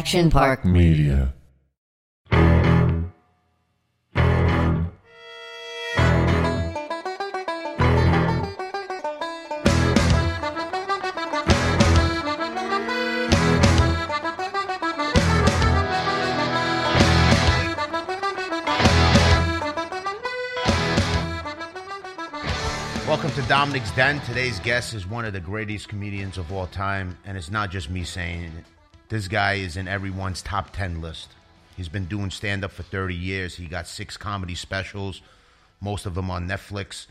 Action Park Media. Welcome to Domenick's Den. Today's guest is one of the greatest comedians of all time, and it's not just me saying it. This guy is in everyone's top 10 list. He's been doing stand up for 30 years. He got six comedy specials, most of them on Netflix.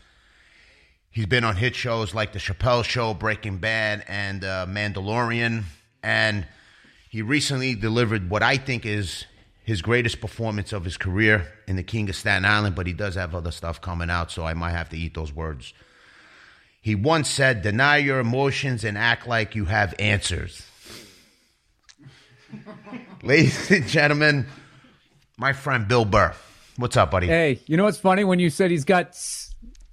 He's been on hit shows like The Chappelle Show, Breaking Bad, and uh, Mandalorian. And he recently delivered what I think is his greatest performance of his career in The King of Staten Island, but he does have other stuff coming out, so I might have to eat those words. He once said, Deny your emotions and act like you have answers. Ladies and gentlemen, my friend Bill Burr. What's up, buddy? Hey, you know what's funny? When you said he's got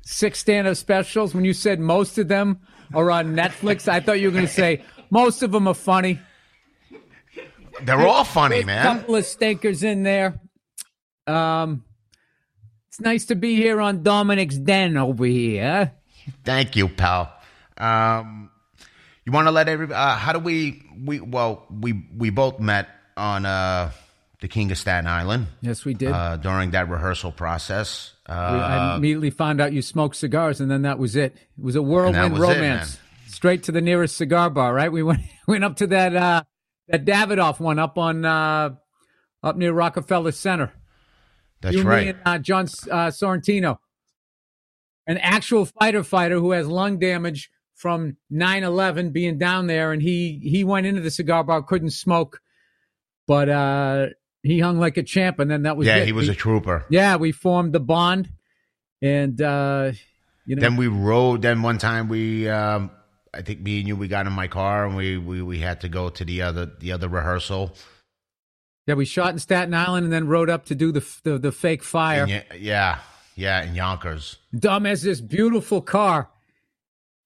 six stand-up specials, when you said most of them are on Netflix, I thought you were going to say most of them are funny. They're all funny, man. A couple of stinkers in there. Um, it's nice to be here on Domenick's Den over here. Thank you, pal. Um, you want to let everybody? Uh, how do we? We well, we we both met on uh, the King of Staten Island Yes, we did. uh, during that rehearsal process. Uh, We- I immediately found out you smoked cigars, and then that was it. It was a whirlwind was it, romance. Straight to the nearest cigar bar, right? We went went up to that uh, that Davidoff one up on uh, up near Rockefeller Center. that's you, right. me, and uh, John uh, Sorrentino, an actual fighter fighter who has lung damage from 9-11 being down there, and he he went into the cigar bar, couldn't smoke, but uh, he hung like a champ, and then that was yeah, it. he was We- a trooper. yeah, we formed the bond, and uh, you know, Then we rode. Then one time we, um, I think me and you, we got in my car and we, we we had to go to the other the other rehearsal. yeah, we shot in Staten Island, and then rode up to do the the, the fake fire. And yeah, yeah, yeah, in Yonkers. dumb as this beautiful car.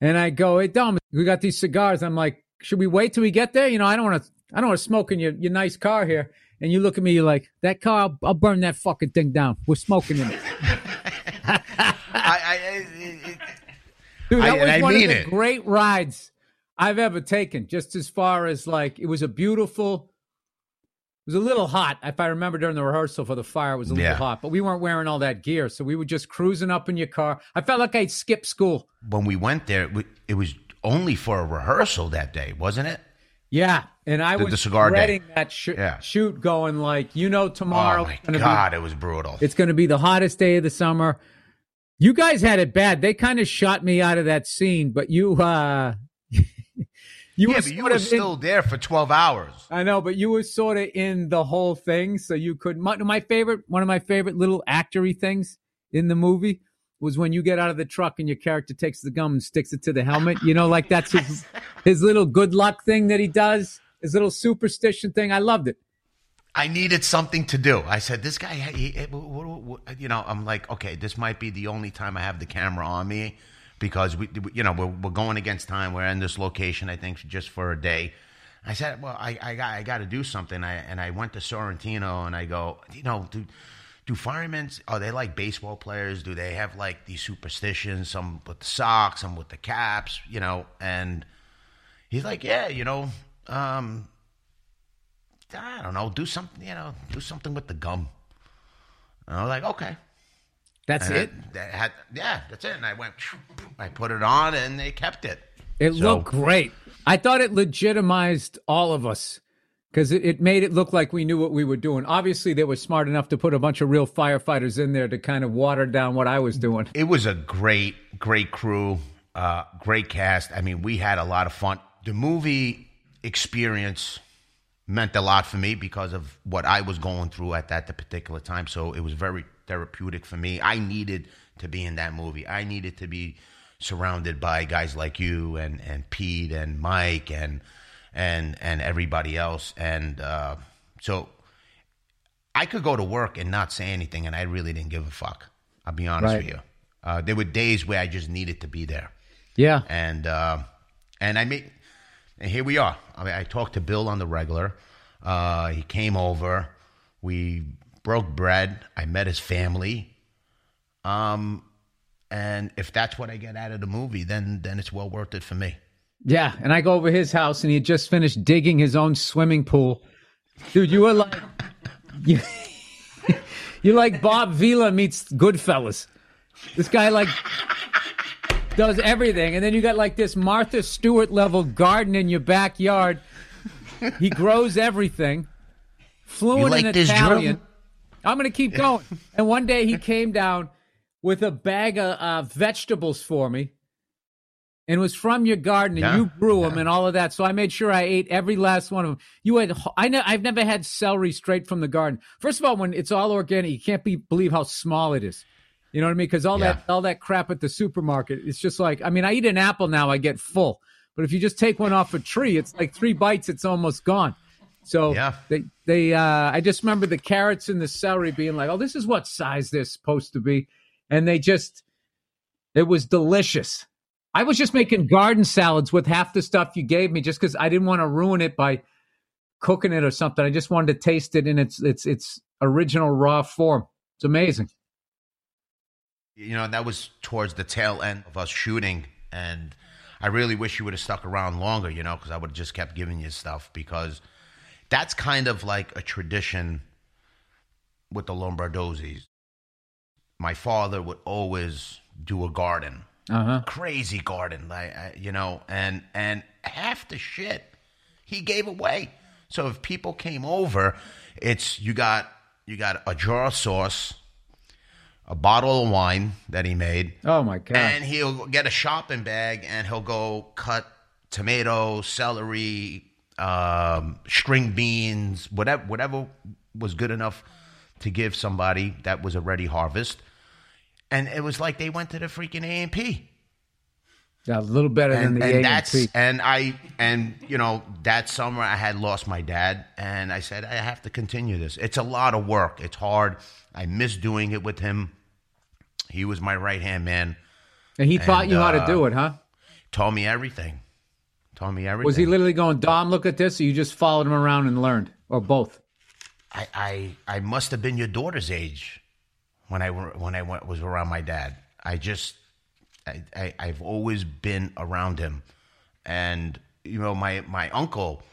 And I go, hey Dom, we got these cigars. I'm like, should we wait till we get there? You know, I don't want to, I don't want to smoke in your, your nice car here. And you look at me, you're like, that car, I'll, I'll burn that fucking thing down. We're smoking in it. I, I, I, Dude, that I- was I one mean of the it. great rides I've ever taken. Just as far as like, it was a beautiful, it was a little hot. If I remember during the rehearsal for the fire, it was a little Yeah. hot, but we weren't wearing all that gear. So we were just cruising up in your car. I felt like I'd skipped school. when we went there, it was only for a rehearsal that day, wasn't it? Yeah, and I The- was the cigar day. that sh- Yeah. shoot, going like, you know, tomorrow oh my god, it was brutal. it's going to be the hottest day of the summer. You guys had it bad. They kind of shot me out of that scene, but you, uh you yeah, were but you were of in- still there for twelve hours. I know, but you were sort of in the whole thing, so you could. My, my favorite, one of my favorite little actory things in the movie was when you get out of the truck and your character takes the gum and sticks it to the helmet. You know, like that's his his little good luck thing that he does. His little superstition thing. I loved it. I needed something to do. I said, "This guy, he, he- you know." I'm like, "Okay, this might be the only time I have the camera on me because we, you know, we're, we're going against time. We're in this location, I think, just for a day." I said, "Well, I, I got, I got to do something." I, and I went to Sorrentino and I go, "You know, do, do firemen? Are they like baseball players? Do they have like these superstitions? Some with the socks, some with the caps, you know?" And he's like, "Yeah, you know." Um, I don't know, do something, you know, do something with the gum. And I was like, okay. That's And it. that had, yeah, that's it. And I went, I put it on and they kept it. It So- looked great. I thought it legitimized all of us because it, it made it look like we knew what we were doing. Obviously, they were smart enough to put a bunch of real firefighters in there to kind of water down what I was doing. It was a great, great crew, uh, great cast. I mean, we had a lot of fun. The movie experience meant a lot for me because of what I was going through at that particular time. So it was very therapeutic for me. I needed to be in that movie. I needed to be surrounded by guys like you and, and Pete and Mike and and and everybody else. And uh, so I could go to work and not say anything, and I really didn't give a fuck. I'll be honest Right. with you. Uh, there were days where I just needed to be there, Yeah. and uh, and I made, and here we are. I, mean, I talk to Bill on the regular. Uh, he came over. We broke bread. I met his family. Um, and if that's what I get out of the movie, then then it's well worth it for me. Yeah, and I go over his house, and he had just finished digging his own swimming pool. Dude, you were like, you, you like Bob Vila meets Goodfellas. This guy like does everything, and then you got like this Martha Stewart level garden in your backyard. He grows everything. Fluent like in Italian. I'm gonna keep going. And one day he came down with a bag of uh, vegetables for me, and it was from your garden, and Yeah, you grew them and all of that. So I made sure I ate every last one of them. You had I know I've never had celery straight from the garden. First of all, when it's all organic, you can't be believe how small it is. You know what I mean? Because all Yeah. that all that crap at the supermarket, it's just like I mean, I eat an apple now, I get full. But if you just take one off a tree, it's like three bites, it's almost gone. So Yeah. they they uh I just remember the carrots and the celery being like, oh, this is what size they're supposed to be, and they just it was delicious. I was just making garden salads with half the stuff you gave me, just because I didn't want to ruin it by cooking it or something. I just wanted to taste it in its its its original raw form. It's amazing. you know and that was towards the tail end of us shooting and i really wish you would have stuck around longer you know because i would have just kept giving you stuff because that's kind of like a tradition with the Lombardozzis my father would always do a garden Uh huh. crazy garden like I- you know and and half the shit he gave away so if people came over it's you got you got a jar of sauce a bottle of wine that he made Oh my god. and he'll get a shopping bag and he'll go cut tomato, celery, um, string beans, whatever whatever was good enough to give somebody that was a ready harvest. And it was like they went to the freaking A and P. Yeah, a little better than the and that's and P. and I and you know that summer I had lost my dad and I said I have to continue this. It's a lot of work. It's hard. I miss doing it with him. He was my right hand man. And he taught and, you how to uh, do it, huh? Taught me everything. Taught me everything. Was he literally going, Dom, look at this, or you just followed him around and learned? Or both? I, I I must have been your daughter's age when I when I went, was around my dad. I just I, I I've always been around him, and you know my my uncle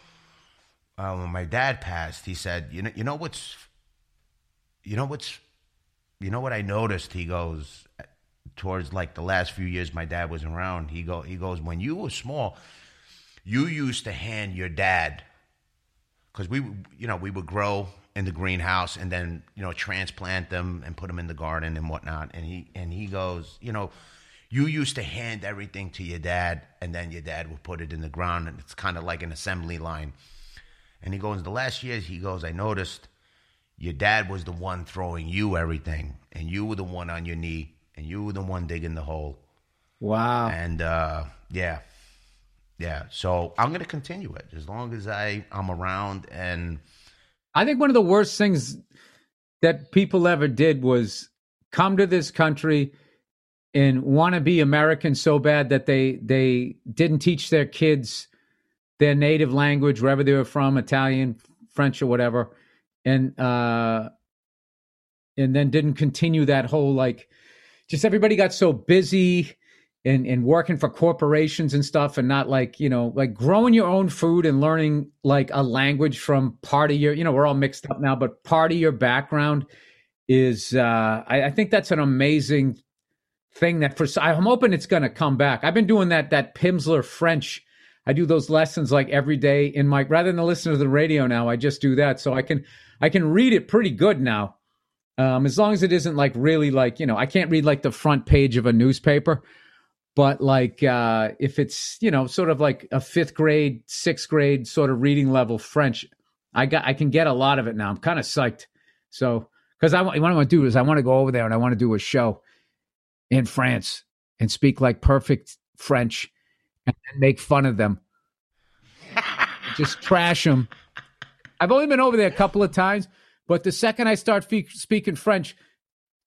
uh, when my dad passed, he said, you know you know what's you know what's you know what I noticed. He goes towards like the last few years my dad was around. He go he goes when you were small, you used to hand your dad because we would- you know we would grow in the greenhouse and then you know transplant them and put them in the garden and whatnot. And he and he goes you know you used to hand everything to your dad and then your dad would put it in the ground. And it's kind of like an assembly line. And he goes the last years he goes i noticed your dad was the one throwing you everything and you were the one on your knee and you were the one digging the hole. Wow. and uh, yeah, yeah. So I'm gonna continue it as long as I I'm around and I think one of the worst things that people ever did was come to this country and want to be American so bad that they they didn't teach their kids their native language wherever they were from, Italian, French, or whatever, and uh, and then didn't continue that whole like just everybody got so busy and and working for corporations and stuff and not like you know like growing your own food and learning like a language from part of your you know we're all mixed up now but part of your background is uh i, I think that's an amazing thing that for i'm hoping it's going to come back. I've been doing that that Pimsleur french. I do those lessons like every day in my rather than listen to the radio now i just do that. So i can i can read it pretty good now. Um as long as it isn't like really like you know i can't read like the front page of a newspaper but like uh if it's you know sort of like a fifth grade sixth grade sort of reading level french i got i can get a lot of it now. I'm kind of psyched. So because i what i want to do is i want to go over there and i want to do a show in france and speak like perfect french and make fun of them. Just trash them i've only been over there a couple of times but the second i start fe- speaking french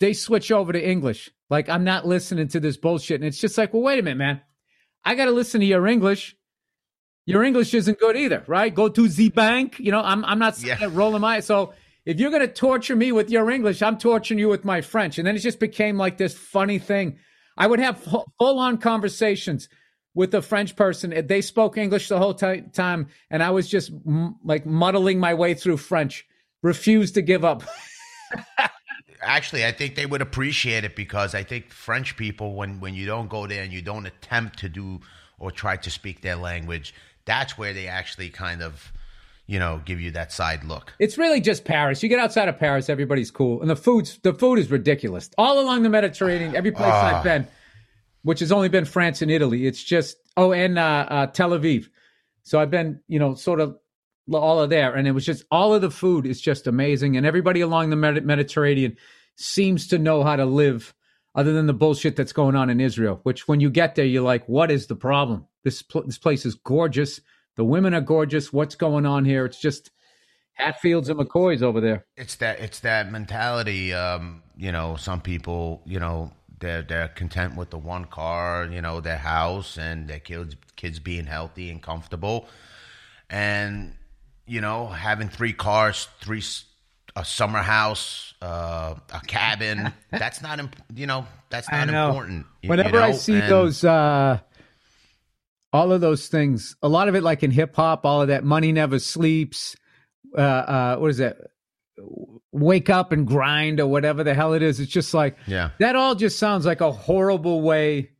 they switch over to English. Like I'm not listening to this bullshit. And it's just like, well, wait a minute, man. I got to listen to your English. your English isn't good either, right? Go to the bank. You know, I'm I'm not Yeah. rolling my so if you're gonna torture me with your English, I'm torturing you with my French, and then it just became like this funny thing. I would have full on conversations with a French person. They spoke English the whole ti- time, and I was just m- like muddling my way through French. Refused to give up. Actually, I think they would appreciate it because I think French people, when when you don't go there and you don't attempt to do or try to speak their language, that's where they actually kind of, you know, give you that side look. It's really just Paris. You get outside of Paris, everybody's cool, and the food's the food is ridiculous. All along the Mediterranean, every place I've been, which has only been France and Italy, it's just oh, and uh, uh, Tel Aviv. So I've been, you know, sort of all of there, and it was just all of the food is just amazing, and everybody along the Med- Mediterranean seems to know how to live, other than the bullshit that's going on in Israel. Which, when you get there, you're like, what is the problem? This pl- this place is gorgeous. The women are gorgeous. What's going on here? It's just Hatfields and McCoys over there. It's that it's that mentality. Um, you know, some people, you know, they're they're content with the one car, you know, their house and their kids kids being healthy and comfortable, and you know, having three cars, three a summer house, uh, a cabin. that's not imp- you know that's not know. important. you- you Whenever I see And- those, uh, all of those things, a lot of it like in hip hop, all of that money never sleeps. Uh, uh, what is that? Wake up and grind or whatever the hell it is. It's just like yeah, that. All just sounds like a horrible way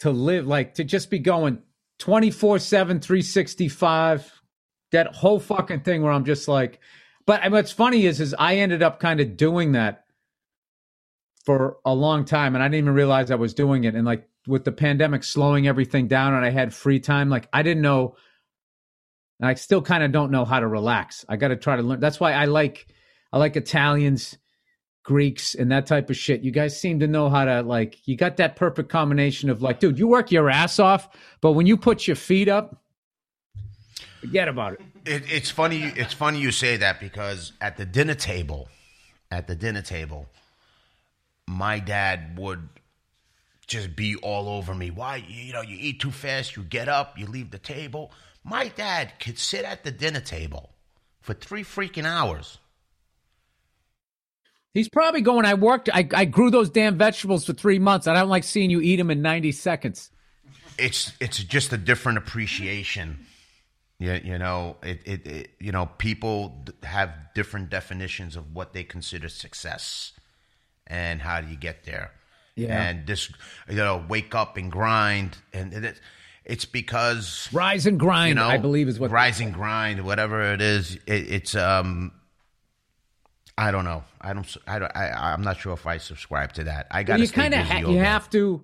to live. Like to just be going 24 7, 365. That whole fucking thing where I'm just like, but what's funny is, is I ended up kind of doing that for a long time and I didn't even realize I was doing it. And like with the pandemic slowing everything down and I had free time, like I didn't know and I still kind of don't know how to relax. I got to try to learn. That's why I like I like Italians, Greeks and that type of shit. You guys seem to know how to like you got that perfect combination of like, dude, you work your ass off, but when you put your feet up, forget about it. It, it's funny. It's funny you say that because at the dinner table, at the dinner table, my dad would just be all over me. Why, you know, you eat too fast, you get up, you leave the table. My dad could sit at the dinner table for three freaking hours. He's probably going. I worked. I, I grew those damn vegetables for three months. I don't like seeing you eat them in ninety seconds. It's it's just a different appreciation. Yeah, you know, it, it, it you know, people have different definitions of what they consider success, and how do you get there? Yeah. and this, you know, wake up and grind, and it, it's because Rise and grind. you know, I believe is what. rise and grind, whatever it is. It, it's um, I don't know. I don't. I don't. I, I'm not sure if I subscribe to that. I got to you kind of ha- you have to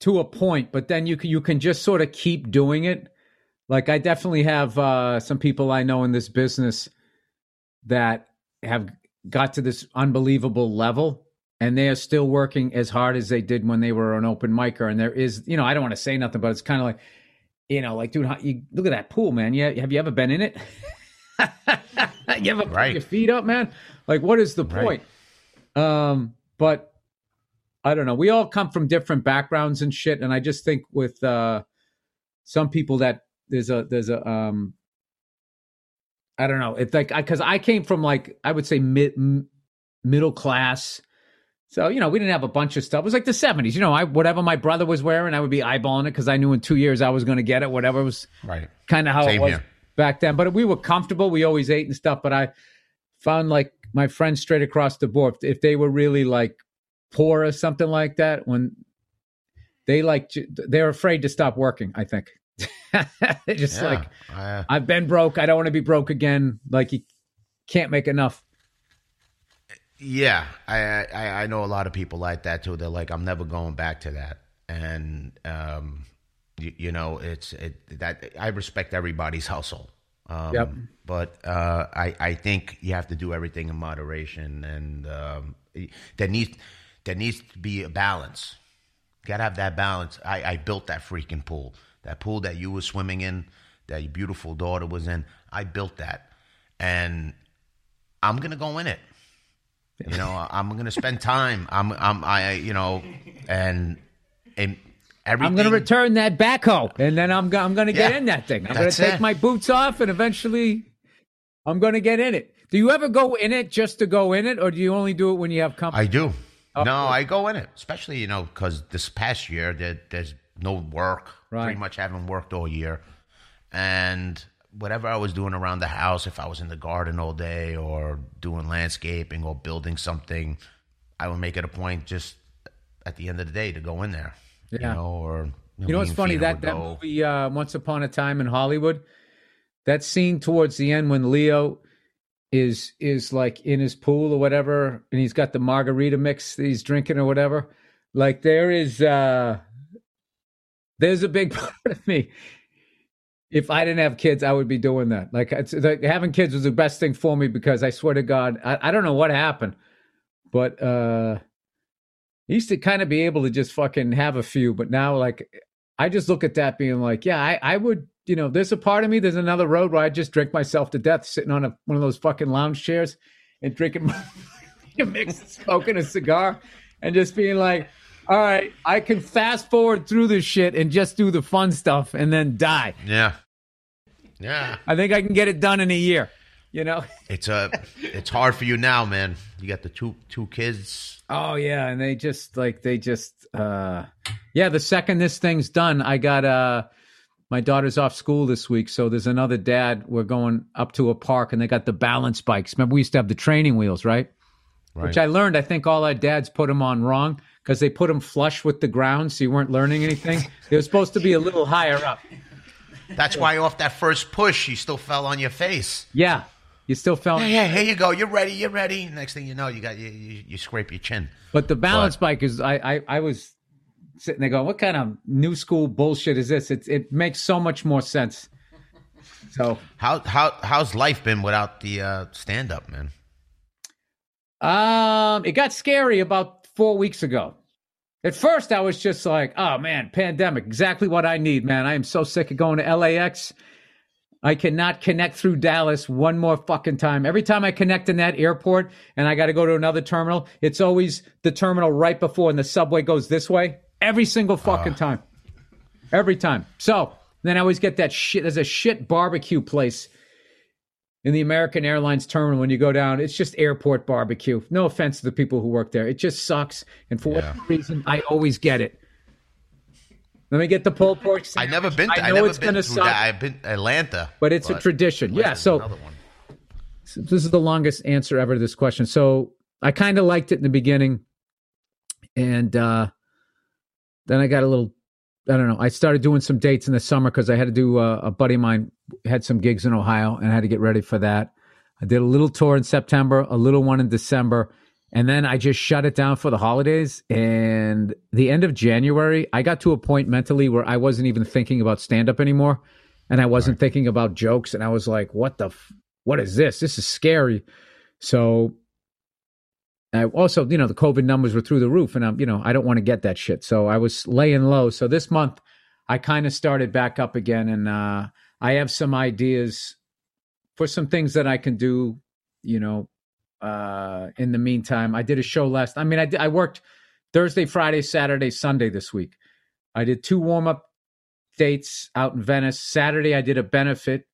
to a point, but then you can you can just sort of keep doing it. Like I definitely have uh, some people I know in this business that have got to this unbelievable level, and they are still working as hard as they did when they were an open micer. And there is, you know, I don't want to say nothing, but it's kind of like, you know, like, dude, how, you look at that pool, man. Yeah, have you ever been in it? you ever put your feet up, man? Like, what is the Right. point? Um, but I don't know. We all come from different backgrounds and shit, and I just think with uh, some people that there's a there's a um, I don't know. It's like because I, came from like I would say mid m- middle class. So you know, we didn't have a bunch of stuff. It was like the '70s. You know, I whatever my brother was wearing, I would be eyeballing it because I knew in two years I was going to get it. Whatever was right. kind of how Same it was here. back then. But we were comfortable. We always ate and stuff. But I found like my friends straight across the board, if they were really like poor or something like that, when they like they're afraid to stop working. I think just Yeah. like I- I've been broke. I don't want to be broke again. Like you can't make enough. Yeah, I, I I know a lot of people like that too. They're like, I'm never going back to that, and um, you, you know, it's it that I respect everybody's hustle. Um, Yep. But uh, I I think you have to do everything in moderation, and um, there needs there needs to be a balance. You gotta have that balance. I, I built that freaking pool. That pool that you were swimming in, that your beautiful daughter was in. I built that, and I'm gonna go in it. You know, I'm going to spend time. I'm, I'm, I, you know, and, and Everything. I'm going to return that backhoe, and then I'm I'm going to get Yeah, in that thing. I'm gonna take it. my boots off, and eventually, I'm going to get in it. Do you ever go in it just to go in it, or do you only do it when you have company? I do. Oh. no, I go in it, especially you know because this past year there, there's no work. Right. Pretty much haven't worked all year, and whatever I was doing around the house, if I was in the garden all day or doing landscaping or building something, I would make it a point just at the end of the day to go in there. Yeah. You know, or You know it's funny that that go. movie uh, Once Upon a Time in Hollywood, that scene towards the end when Leo is is like in his pool or whatever, and he's got the margarita mix that he's drinking or whatever. Like there is uh there's a big part of me. If I didn't have kids, I would be doing that. Like, like having kids was the best thing for me because I swear to God, I, I don't know what happened, but uh I used to kind of be able to just fucking have a few, but now like I just look at that being like, yeah, I, I would, you know, there's a part of me, there's another road where I just drink myself to death sitting on a, one of those fucking lounge chairs and drinking mix, smoking a cigar and just being like, all right, I can fast forward through this shit and just do the fun stuff and then die. Yeah. Yeah. I think I can get it done in a year, you know? It's a it's hard for you now, man. You got the two two kids. Oh yeah, and they just like they just uh yeah, the second this thing's done, I got uh my daughter's off school this week, so there's another dad. We're going up to a park and they got the balance bikes. Remember we used to have the training wheels, right? Right. Which I learned I think all our dads put them on wrong because they put them flush with the ground so you weren't learning anything. They were supposed to be a little higher up. That's why off that first push, you still fell on your face. Yeah. You still fell. Yeah, yeah, here you go. You're ready. You're ready. Next thing you know, you got you, you, you scrape your chin. But the balance bike is I, I I was sitting there going, what kind of new school bullshit is this? It it makes so much more sense. So How how how's life been without the uh, stand up, man? um it got scary about four weeks ago. At first I was just like, oh man, pandemic, exactly what I need, man. I am so sick of going to LAX. I cannot connect through Dallas one more fucking time. Every time I connect in that airport and I got to go to another terminal, it's always the terminal right before and the subway goes this way. Every single fucking ah. time. Every time. So then I always get that shit. There's a shit barbecue place in the American Airlines terminal when you go down. It's just airport barbecue. No offense to the people who work there. It just sucks. And for Yeah. whatever reason, I always get it. Let me get the pulled pork. I've never been. To, I I, know never it's been gonna suck, that. I've been Atlanta, but it's a tradition. Yeah. So one. this is the longest answer ever to this question. So I kind of liked it in the beginning, and uh, then I got a little. I don't know. I started doing some dates in the summer because I had to do. Uh, a buddy of mine had some gigs in Ohio, and I had to get ready for that. I did a little tour in September, a little one in December, and then I just shut it down for the holidays. And the end of January, I got to a point mentally where I wasn't even thinking about stand up anymore, and I wasn't thinking about jokes, and I was like, "What the." F- what is this? This is scary. So I also, you know, the COVID numbers were through the roof and I'm, you know, I don't want to get that shit. So I was laying low. So this month I kind of started back up again and uh I have some ideas for some things that I can do, you know, uh in the meantime. I did a show last I mean I I worked Thursday, Friday, Saturday, Sunday this week. I did two warm-up dates out in Venice. Saturday I did a benefit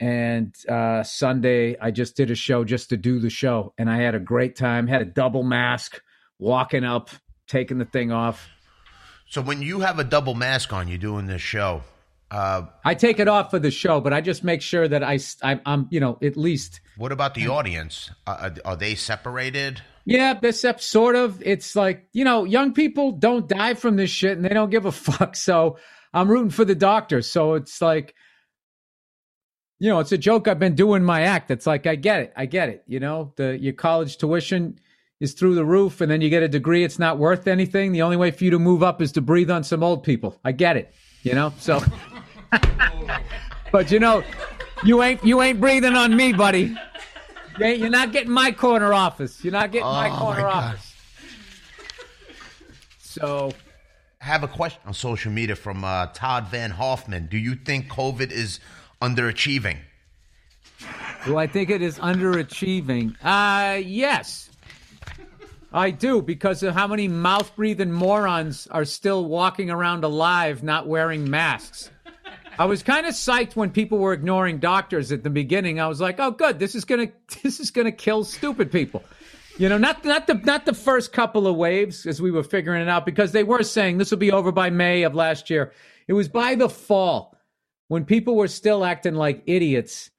and uh, Sunday I just did a show just to do the show, and I had a great time. Had a double mask, walking up, taking the thing off. So when you have a double mask on, you're doing this show. Uh, I take it off for the show, but I just make sure that I, I I'm you know at least what about the audience? Uh, are they separated? yeah, this up sort of. It's like you know, young people don't die from this shit, and they don't give a fuck. So I'm rooting for the doctor. So it's like. You know, it's a joke I've been doing my act. It's like I get it. I get it. You know, the your college tuition is through the roof and then you get a degree it's not worth anything. The only way for you to move up is to breathe on some old people. I get it. You know? So But you know, you ain't you ain't breathing on me, buddy. You you're not getting my corner office. You're not getting my Oh, corner my office. So I have a question on social media from uh, Todd Van Hoffman. Do you think COVID is underachieving? Do I think it is underachieving? Uh yes. I do because of how many mouth breathing morons are still walking around alive not wearing masks. I was kind of psyched when people were ignoring doctors at the beginning. I was like, "Oh, good. This is gonna this is gonna kill stupid people." You know, not not the not the first couple of waves as we were figuring it out because they were saying this will be over by May of last year. It was by the fall when people were still acting like idiots.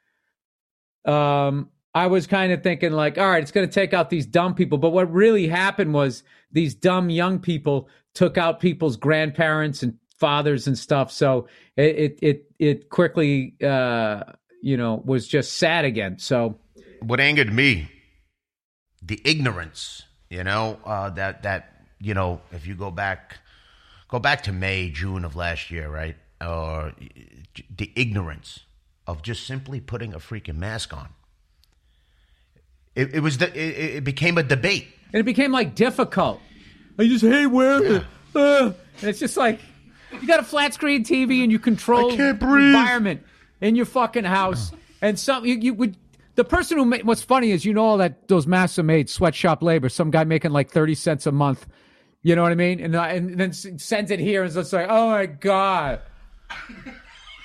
Um, I was kind of thinking like, all right, it's going to take out these dumb people. But what really happened was these dumb young people took out people's grandparents and fathers and stuff. So it it it, it quickly, uh, you know, was just sad again. So what angered me, the ignorance. You know uh, that that you know if you go back, go back to May June of last year, right? Or the ignorance of just simply putting a freaking mask on it, it was the, it, it, became a debate, and it became like difficult. I just hate wearing yeah. it, uh, and it's just like you got a flat screen TV and you control the environment in your fucking house, and some you, you would. The person who made what's funny is you know all that those masks are made sweatshop labor. Some guy making like thirty cents a month. You know what I mean? And, uh, and then sends it here and it's like, oh my god.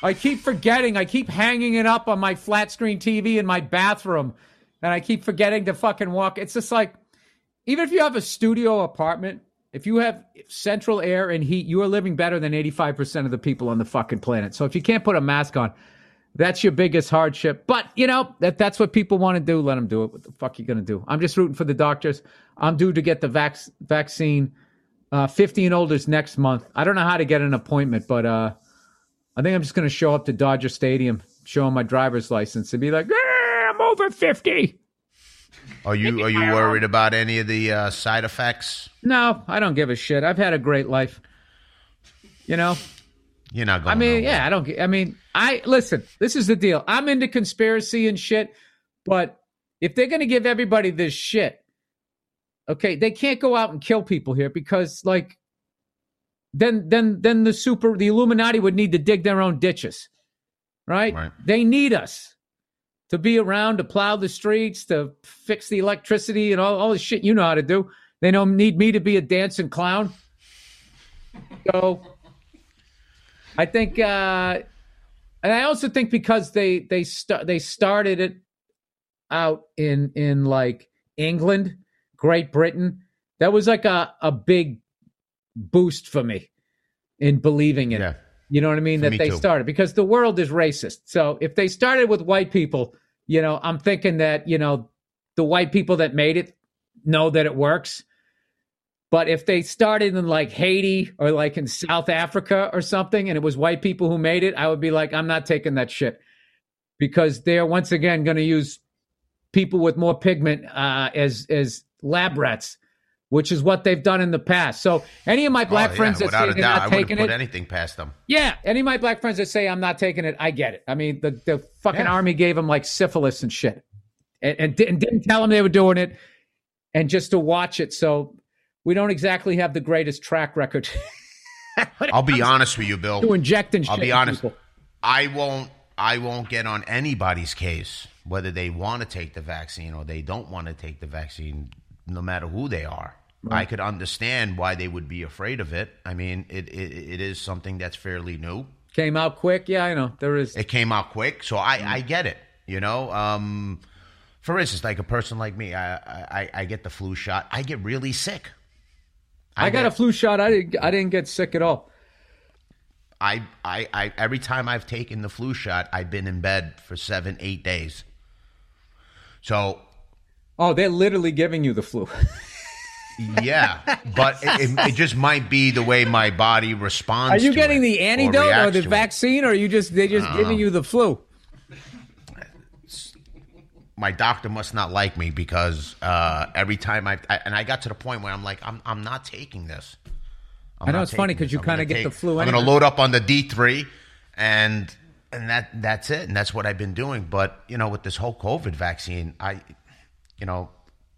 I keep forgetting. I keep hanging it up on my flat screen TV in my bathroom and I keep forgetting to fucking walk. It's just like, even if you have a studio apartment, if you have central air and heat, you are living better than 85% of the people on the fucking planet. So if you can't put a mask on, that's your biggest hardship. But, you know, that, that's what people want to do. Let them do it. What the fuck are you going to do? I'm just rooting for the doctors. I'm due to get the vac- vaccine. Uh, 50 and older is next month. I don't know how to get an appointment, but uh, I think I'm just going to show up to Dodger Stadium, show them my driver's license, and be like, I'm over 50. Are you are you worried about any of the uh, side effects? No, I don't give a shit. I've had a great life. You know, you're not going. I mean, nowhere. yeah, I don't. I mean, I listen. This is the deal. I'm into conspiracy and shit, but if they're going to give everybody this shit, okay, they can't go out and kill people here because, like, then then then the super the Illuminati would need to dig their own ditches, right? right. They need us to be around to plow the streets, to fix the electricity and all, all the shit you know how to do. They don't need me to be a dancing clown. So I think, uh, and I also think because they they start they started it out in in like England, Great Britain, that was like a a big boost for me in believing in yeah. it. You know what I mean? For that they too. started because the world is racist. So if they started with white people, you know, I'm thinking that, you know, the white people that made it know that it works. But if they started in like Haiti or like in South Africa or something and it was white people who made it, I would be like, I'm not taking that shit. Because they're once again going to use people with more pigment uh, as as lab rats which is what they've done in the past. So any of my oh, black oh, yeah, friends that say they're not taking it, anything past them. Yeah, any of my black friends that say I'm not taking it, I get it. I mean, the the fucking yeah. army gave them like syphilis and shit, and, and, and didn't tell them they were doing it, and just to watch it. So we don't exactly have the greatest track record. I'll be honest with you, Bill. To injecting, I'll be honest. People. I won't. I won't get on anybody's case whether they want to take the vaccine or they don't want to take the vaccine no matter who they are. Right. I could understand why they would be afraid of it. I mean, it, it it is something that's fairly new. Came out quick, yeah, I know there is. It came out quick, so I I get it. You know, um, for instance, like a person like me, I I, I get the flu shot, I get really sick. I, I got get, a flu shot. I didn't I didn't get sick at all. I, I I every time I've taken the flu shot, I've been in bed for seven eight days. So Oh, they're literally giving you the flu. yeah, but it, it, it, just might be the way my body responds. Are you getting the antidote or, or the vaccine, or are you just they just giving you the flu? My doctor must not like me because uh, every time I, I, and I got to the point where I'm like I'm I'm not taking this. I'm i know it's funny because you kind of get take, the flu. I'm going to load up on the D three, and and that that's it, and that's what I've been doing. But you know, with this whole COVID vaccine, I you know,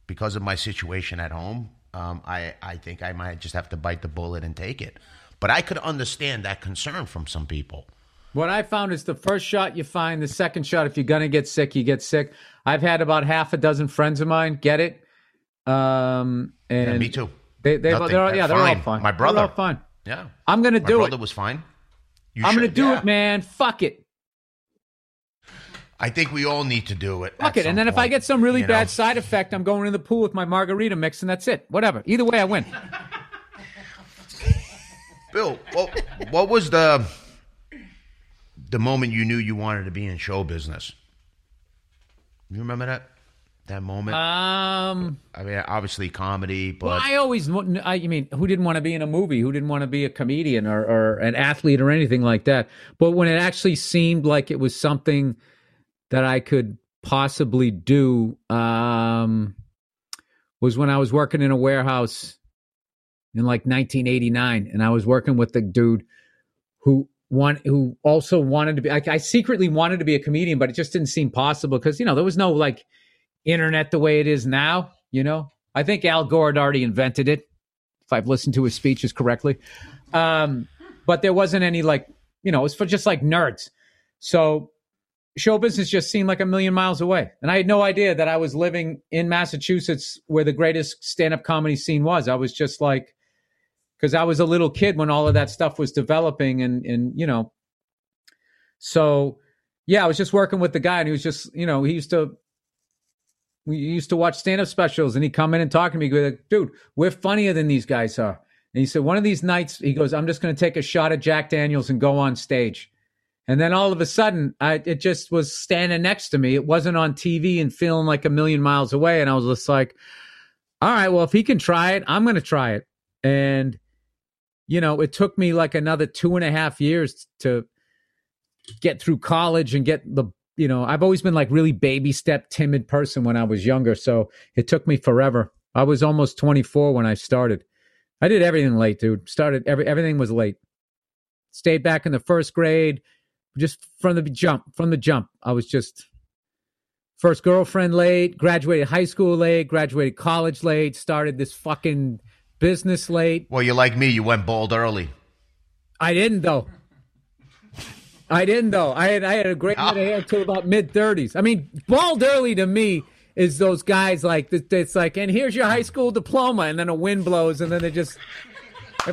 because of my situation at home, um, I, I think I might just have to bite the bullet and take it. But I could understand that concern from some people. What I found is the first shot you find, the second shot, if you're going to get sick, you get sick. I've had about half a dozen friends of mine get it. Um, and Yeah, me too. They, they, Nothing. they're all, yeah, they're all Fine. fine. My brother. they're all fine. Yeah. I'm gonna My do brother was fine. You I'm gonna do yeah. it, man. Fuck it. I think we all need to do it. Fuck it. And then if I get some really bad know? side effect, I'm going in the pool with my margarita mix, and that's it. Whatever. Either way, I win. Bill, what, what was the the moment you knew you wanted to be in show business? You remember that that moment? Um. I mean, obviously comedy, but Well, I always, I I mean, who didn't want to be in a movie? Who didn't want to be a comedian or, or an athlete or anything like that? But when it actually seemed like it was something that I could possibly do, um, was when I was working in a warehouse in like 1989, and I was working with the dude who want who also wanted to be. Like, I secretly wanted to be a comedian, but it just didn't seem possible because you know there was no like internet the way it is now. You know, I think Al Gore had already invented it, if I've listened to his speeches correctly. Um, but there wasn't any like, you know, it was for just like nerds. So show business just seemed like a million miles away. And I had no idea that I was living in Massachusetts where the greatest stand up comedy scene was. I was just like, because I was a little kid when all of that stuff was developing and, and, you know, so yeah, I was just working with the guy and he was just, you know, he used to we used to watch stand up specials and he'd come in and talk to me. He'd like, dude, we're funnier than these guys are. And he said, one of these nights, he goes, I'm just going to take a shot at Jack Daniels and go on stage. And then all of a sudden, I, it just was standing next to me. It wasn't on TV and feeling like a million miles away. And I was just like, all right, well, if he can try it, I'm going to try it. And, you know, it took me like another two and a half years to get through college and get the you know, I've always been like really baby step timid person when I was younger. So it took me forever. I was almost 24 when I started. I did everything late, dude. Started every everything was late. Stayed back in the first grade, just from the jump. From the jump, I was just first girlfriend late. Graduated high school late. Graduated college late. Started this fucking business late. well, you're like me. You went bald early. I didn't though. I didn't though. I had I had a great head of hair till about mid thirties. I mean, bald early to me is those guys like it's like, and here's your high school diploma, and then a wind blows, and then they just.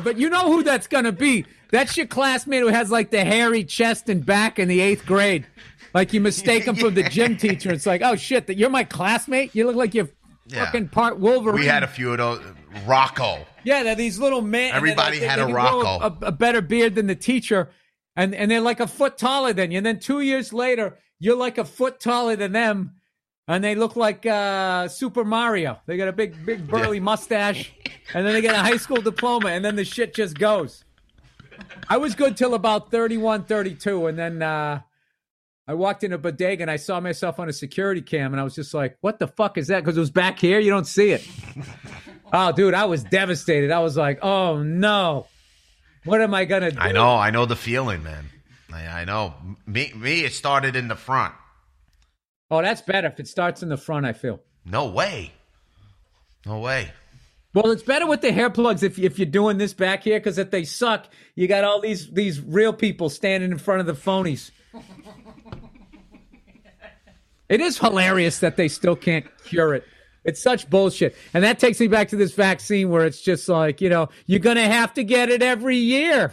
But you know who that's gonna be? That's your classmate who has like the hairy chest and back in the eighth grade. Like you mistake him for the gym teacher. It's like, oh shit, that you're my classmate. You look like you're Yeah. fucking part Wolverine. We had a few of those. Rocco. Yeah, they're these little men. Everybody like- had a Rocco. A, a better beard than the teacher, and and they're like a foot taller than you. And then two years later, you're like a foot taller than them, and they look like uh, Super Mario. They got a big, big burly mustache, and then they get a high school diploma, and then the shit just goes. I was good till about 31, 32, and then uh, I walked in a bodega and I saw myself on a security cam, and I was just like, "What the fuck is that?" Because it was back here. You don't see it. Oh, dude, I was devastated. I was like, "Oh no, what am I gonna do?" I know. I know the feeling, man. I, I know. Me, me. It started in the front. Oh, that's better if it starts in the front. I feel. No way. No way. Well, it's better with the hair plugs if if you're doing this back here because if they suck, you got all these these real people standing in front of the phonies. It is hilarious that they still can't cure it. It's such bullshit. And that takes me back to this vaccine where it's just like, you know, you're going to have to get it every year.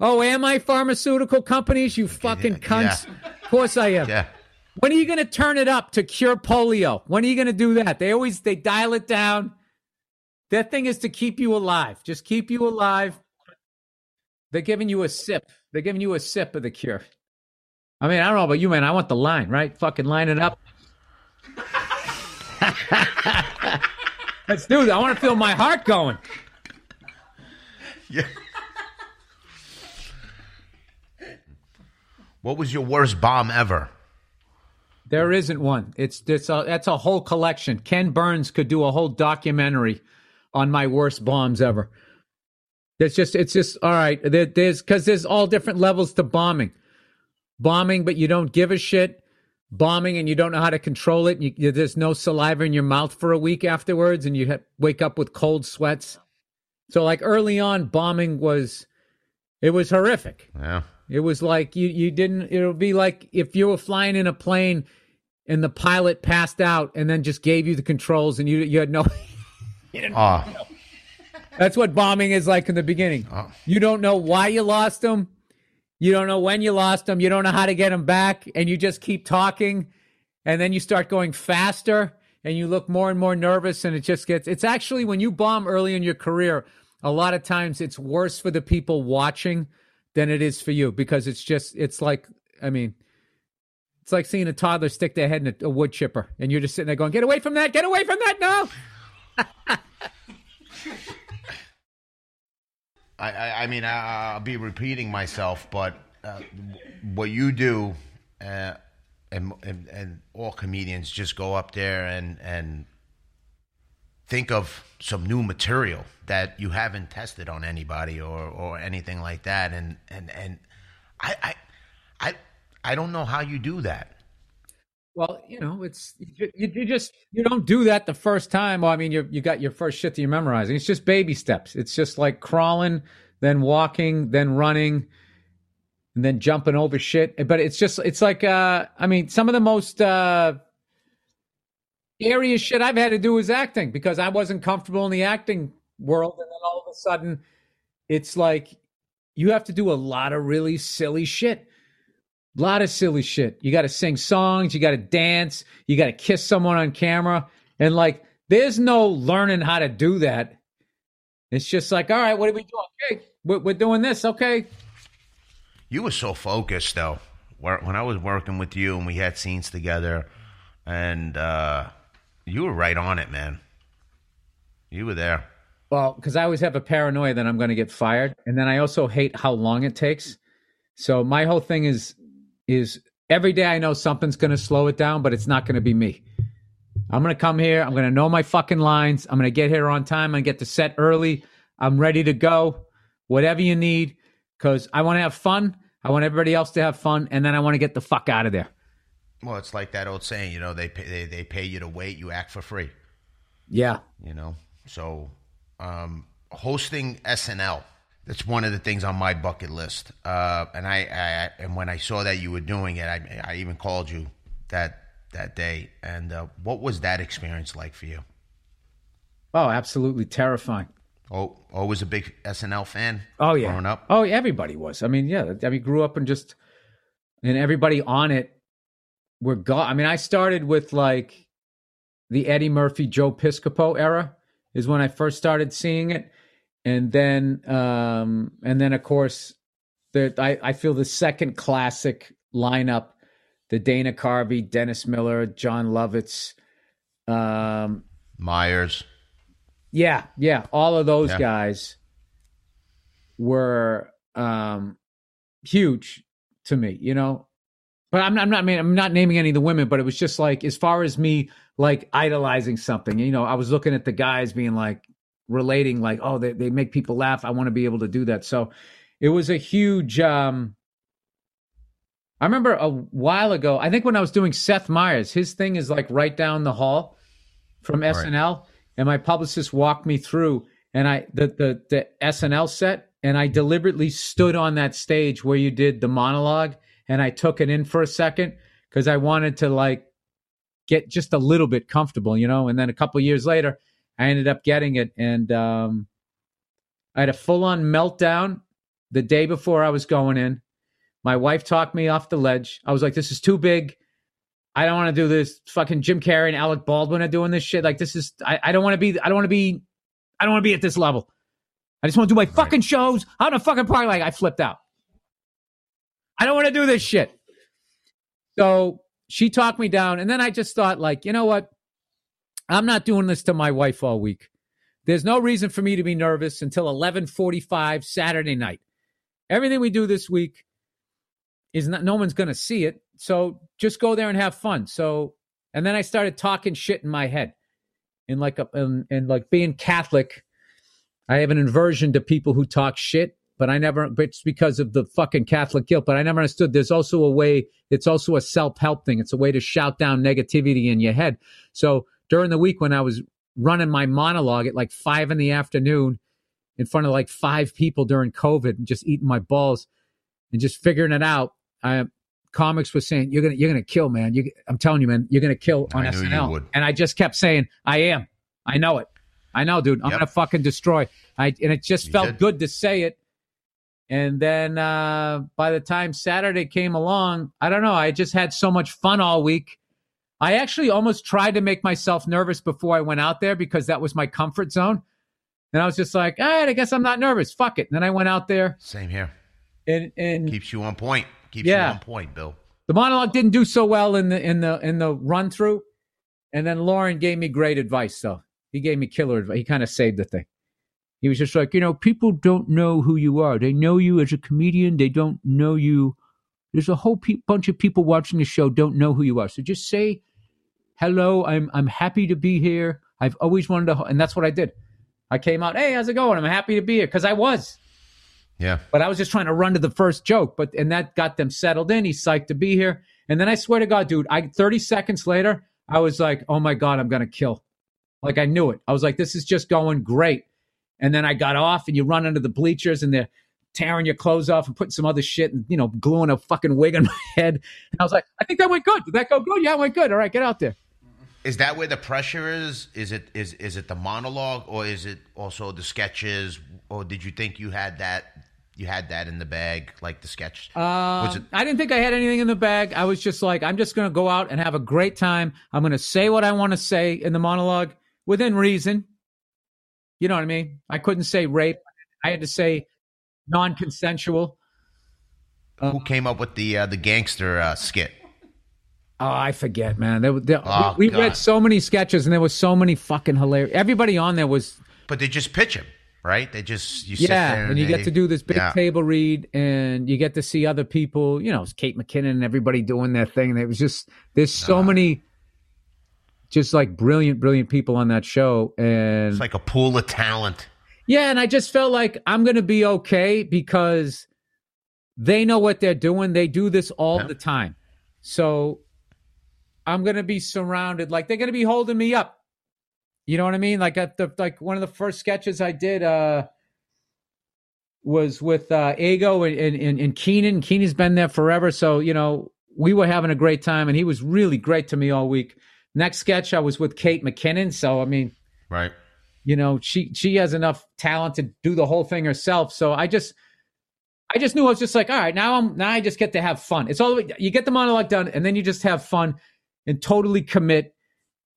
Oh, am I pharmaceutical companies? You fucking Yeah, cunts. yeah. Of course I am. Yeah. When are you going to turn it up to cure polio? When are you going to do that? They always they dial it down. That thing is to keep you alive. Just keep you alive. They're giving you a sip. They're giving you a sip of the cure. I mean, I don't know about you, man. I want the line, right? Fucking line it up. Let's do that. I want to feel my heart going. Yeah. What was your worst bomb ever? There isn't one. It's it's a that's a whole collection. Ken Burns could do a whole documentary on my worst bombs ever. It's just it's just all right. There, there's because there's all different levels to bombing. Bombing, but you don't give a shit. Bombing and you don't know how to control it. You, you- there's no saliva in your mouth for a week afterwards, and you ha- wake up with cold sweats. So like early on, bombing was it was horrific. Yeah. It was like you you didn't. It would be like if you were flying in a plane and the pilot passed out and then just gave you the controls and you you had no Oh, That's what bombing is like in the beginning. Oh. You don't know why you lost them. You don't know when you lost them. You don't know how to get them back. And you just keep talking. And then you start going faster and you look more and more nervous. And it just gets, it's actually when you bomb early in your career, a lot of times it's worse for the people watching than it is for you because it's just, it's like, I mean, it's like seeing a toddler stick their head in a, a wood chipper and you're just sitting there going, get away from that, get away from that, no. I, I, I mean, I, I'll be repeating myself, but uh, what you do, uh, and, and and all comedians just go up there and and think of some new material that you haven't tested on anybody or or anything like that, and and and I I I, I don't know how you do that. Well, you know, it's you, you just you don't do that the first time. Well, I mean, you you got your first shit that you're memorizing. It's just baby steps. It's just like crawling, then walking, then running, and then jumping over shit. But it's just it's like uh I mean, some of the most uh scariest shit I've had to do is acting because I wasn't comfortable in the acting world, and then all of a sudden, it's like you have to do a lot of really silly shit a lot of silly shit. You got to sing songs, you got to dance, you got to kiss someone on camera. And like, there's no learning how to do that. It's just like, all right, what are we doing? Okay, we're, we're doing this. Okay. You were so focused though. When I was working with you and we had scenes together, and uh, you were right on it, man. You were there. Well, because I always have a paranoia that I'm going to get fired. And then I also hate how long it takes. So my whole thing is, is every day I know something's going to slow it down, but it's not going to be me. I'm going to come here. I'm going to know my fucking lines. I'm going to get here on time. I'm going to get to set early. I'm ready to go. Whatever you need, because I want to have fun. I want everybody else to have fun, and then I want to get the fuck out of there. Well, it's like that old saying, you know, they pay, they they pay you to wait, you act for free. Yeah. You know, so um, hosting SNL. That's one of the things on my bucket list. Uh, and I, I and when I saw that you were doing it, I I even called you that that day. And uh, what was that experience like for you? Oh, absolutely terrifying. Oh, always a big SNL fan. Oh yeah. growing up. Oh, everybody was. I mean, yeah. I mean, grew up and just and everybody on it were gone. I mean, I started with like the Eddie Murphy, Joe Piscopo era is when I first started seeing it, and then um and then of course the I I feel the second classic lineup, the Dana Carvey, Dennis Miller, Jon Lovitz, um Myers. yeah, yeah, all of those Yeah. guys were um huge to me, you know. But I'm not, I'm not I mean I'm not naming any of the women, but it was just like as far as me like idolizing something, you know, I was looking at the guys being like relating like, oh, they they make people laugh. I want to be able to do that. So it was a huge um I remember a while ago, I think when I was doing Seth Meyers, his thing is like right down the hall from SNL, and my publicist walked me through, and I the the the SNL set, and I deliberately stood on that stage where you did the monologue, and I took it in for a second because I wanted to like get just a little bit comfortable, you know. And then a couple years later, I ended up getting it, and um, I had a full on meltdown the day before I was going in. My wife talked me off the ledge. I was like, "This is too big. I don't want to do this. Fucking Jim Carrey and Alec Baldwin are doing this shit. Like, this is. I, I don't want to be. I don't want to be. I don't want to be at this level. I just want to do my fucking shows out in a fucking park. Like, I flipped out. I don't want to do this shit. So she talked me down, and then I just thought, like, you know what? I'm not doing this to my wife all week. There's no reason for me to be nervous until 11:45 Saturday night. Everything we do this week is not no one's going to see it. So just go there and have fun. So and then I started talking shit in my head. And like a, and, and like being Catholic, I have an aversion to people who talk shit, but I never it's because of the fucking Catholic guilt, but I never understood there's also a way it's also a self-help thing. It's a way to shout down negativity in your head. So during the week when I was running my monologue at like five in the afternoon in front of like five people during COVID and just eating my balls and just figuring it out. I comics was saying you're gonna you're gonna kill, man. You, I'm telling you, man, you're gonna kill on I SNL. And I just kept saying, I am. I know it. I know, dude. I'm Yep. gonna fucking destroy. I and it just You felt did. good to say it. And then uh, by the time Saturday came along, I don't know. I just had so much fun all week. I actually almost tried to make myself nervous before I went out there because that was my comfort zone. And I was just like, all right, I guess I'm not nervous. Fuck it. And then I went out there Same here. and and Keeps you on point. Keeps Yeah. you on point, Bill. the monologue didn't do so well in the in the in the run through. And then Lorne gave me great advice though. He gave me killer advice. He kind of saved the thing. He was just like, you know, people don't know who you are. They know you as a comedian. They don't know you. There's a whole pe- bunch of people watching the show don't know who you are. So just say, "Hello, I'm I'm happy to be here. I've always wanted to," and that's what I did. I came out, "Hey, how's it going? I'm happy to be here," because I was. Yeah. But I was just trying to run to the first joke, but and that got them settled in. He's psyched to be here. And then I swear to God, dude, I 30 seconds later, I was like, oh my God, I'm gonna kill. Like I knew it. I was like, this is just going great. And then I got off and you run under the bleachers and they're tearing your clothes off and putting some other shit and you know, gluing a fucking wig on my head. And I was like, I think that went good. Did that go good? Yeah, it went good. All right, get out there. Is that where the pressure is? Is it is is it the monologue or is it also the sketches? Or did you think you had that you had that in the bag, like the sketch? Was it Um, I didn't think I had anything in the bag. I was just like, I'm just going to go out and have a great time. I'm going to say what I want to say in the monologue within reason. You know what I mean? I couldn't say rape. I had to say non-consensual. who came up with the uh, the gangster uh, skit? Oh, I forget, man. There, there, Oh, we, we read so many sketches, and there was so many fucking hilarious. Everybody on there was But they just pitch him, right? They just you sit yeah, there and you they- get to do this big yeah. table read, and you get to see other people. You know, it's Kate McKinnon and everybody doing their thing. And it was just there's so uh-huh. many, just like brilliant, brilliant people on that show, and It's like a pool of talent. yeah, and I just felt like I'm gonna be okay because they know what they're doing. They do this all Yeah. the time, so I'm gonna be surrounded. Like they're gonna be holding me up. You know what I mean? Like at the like one of the first sketches I did uh was with uh Ego and and, and, and Kenan. Kenan's been there forever, so you know we were having a great time, and he was really great to me all week. Next sketch, I was with Kate McKinnon. So I mean, Right. you know she she has enough talent to do the whole thing herself so i just i just knew i was just like all right now i'm now i just get to have fun it's all you get the monologue done and then you just have fun and totally commit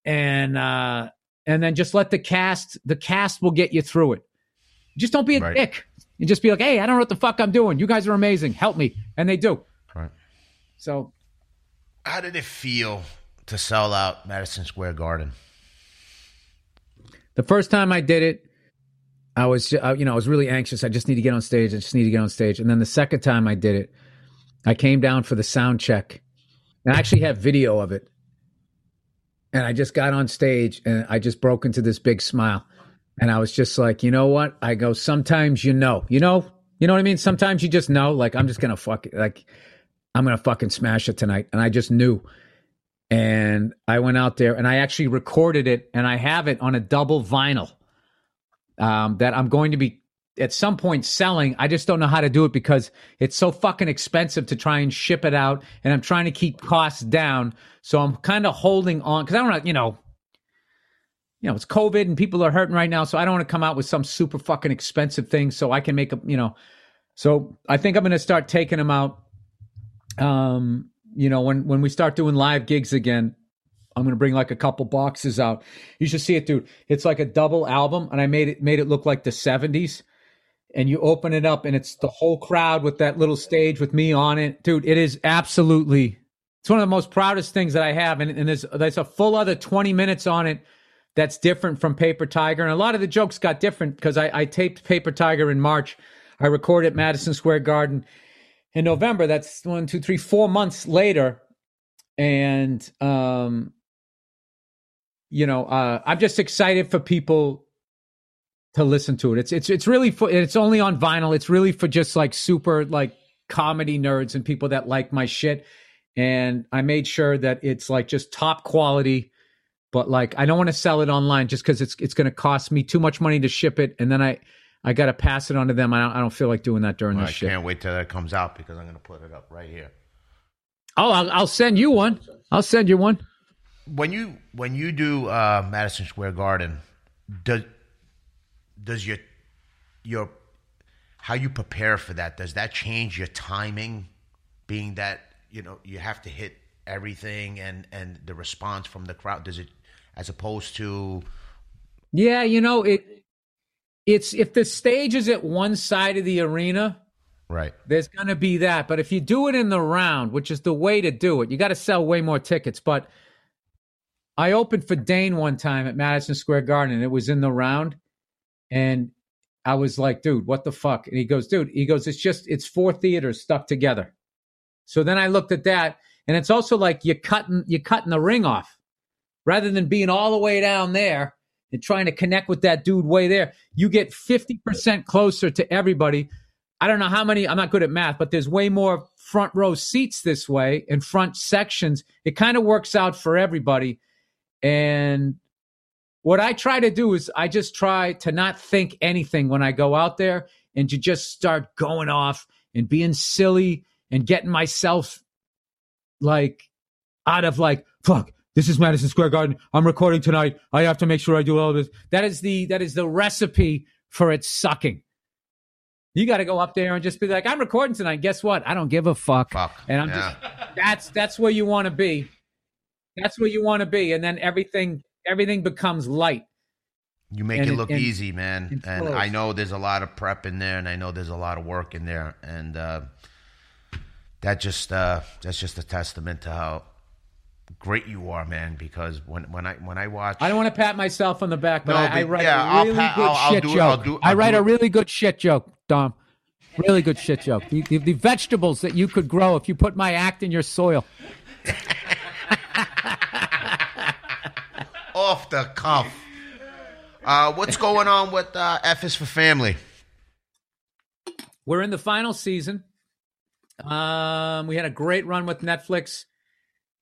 and uh and then just let the cast the cast will get you through it just don't be a Right. dick and just be like hey i don't know what the fuck i'm doing you guys are amazing help me and they do Right. so How did it feel to sell out Madison Square Garden? The first time I did it, I was, uh, you know, I was really anxious. I just need to get on stage. I just need to get on stage. And then the second time I did it, I came down for the sound check, and I actually have video of it. And I just got on stage, and I just broke into this big smile, and I was just like, you know what? I go, sometimes you know, you know, you know what I mean. Sometimes you just know, like I'm just gonna fuck it, like I'm gonna fucking smash it tonight, and I just knew and I went out there and I actually recorded it and I have it on a double vinyl um, that I'm going to be at some point selling. I just don't know how to do it because it's so fucking expensive to try and ship it out, and I'm trying to keep costs down. So I'm kind of holding on because I don't know, you know. You know, it's COVID and people are hurting right now, so I don't want to come out with some super fucking expensive thing so I can make a, you know. So I think I'm going to start taking them out um you know when when we start doing live gigs again i'm gonna bring like a couple boxes out you should see it dude it's like a double album and i made it made it look like the 70s and you open it up and it's the whole crowd with that little stage with me on it. Dude it is absolutely it's one of the most proudest things that i have. And, and there's there's a full other 20 minutes on it that's different from paper tiger. And a lot of the jokes got different because I, I taped paper tiger in march. I recorded madison square garden in November. That's one, two, three, four months later, and um, you know, uh, I'm just excited for people to listen to it. It's it's it's really for it's only on vinyl. It's really for just like super like comedy nerds and people that like my shit. And I made sure that it's like just top quality. But like, I don't want to sell it online just because it's it's going to cost me too much money to ship it, and then I I got to pass it on to them. I don't, I don't feel like doing that during Well, I this shit. can't wait till that comes out because I'm going to put it up right here. Oh, I'll, I'll send you one. I'll send you one. When you when you do uh, Madison Square Garden, does does your your how you prepare for that does that change your timing being that you know you have to hit everything and and the response from the crowd does it as opposed to Yeah, you know, it it's if the stage is at one side of the arena, right there's going to be that. But if you do it in the round, which is the way to do it, you got to sell way more tickets. But I opened for Dane one time at Madison Square Garden, and it was in the round, and I was like, "Dude, what the fuck?" And he goes, "Dude," he goes, "It's just it's four theaters stuck together." So then I looked at that, and it's also like you're cutting you're cutting the ring off, rather than being all the way down there and trying to connect with that dude way there. You get fifty percent closer to everybody. I don't know how many. I'm not good at math, but there's way more front row seats this way and front sections. It kind of works out for everybody. And what I try to do is I just try to not think anything when I go out there and to just start going off and being silly and getting myself like out of like, fuck, this is Madison Square Garden. I'm recording tonight. I have to make sure I do all this. That is the that is the recipe for it sucking. You got to go up there and just be like, I'm recording tonight. Guess what? I don't give a fuck. Fuck. And I'm Yeah. just that's that's where you want to be. That's where you want to be, and then everything everything becomes light. You make And it it- look and easy, man. And. I know there's a lot of prep in there, and I know there's a lot of work in there, and uh, that just uh, that's just a testament to how great you are, man. Because when when I when I watch, I don't want to pat myself on the back, but No, I, I write yeah, a I'll really pat- good I'll- I'll shit it- joke. I'll do- I I'll write a really good shit joke, Dom. Really good shit joke. The, the, the vegetables that you could grow if you put my act in your soil. off the cuff. Uh, what's going on with uh, F is for Family? We're in the final season. Um, we had a great run with Netflix,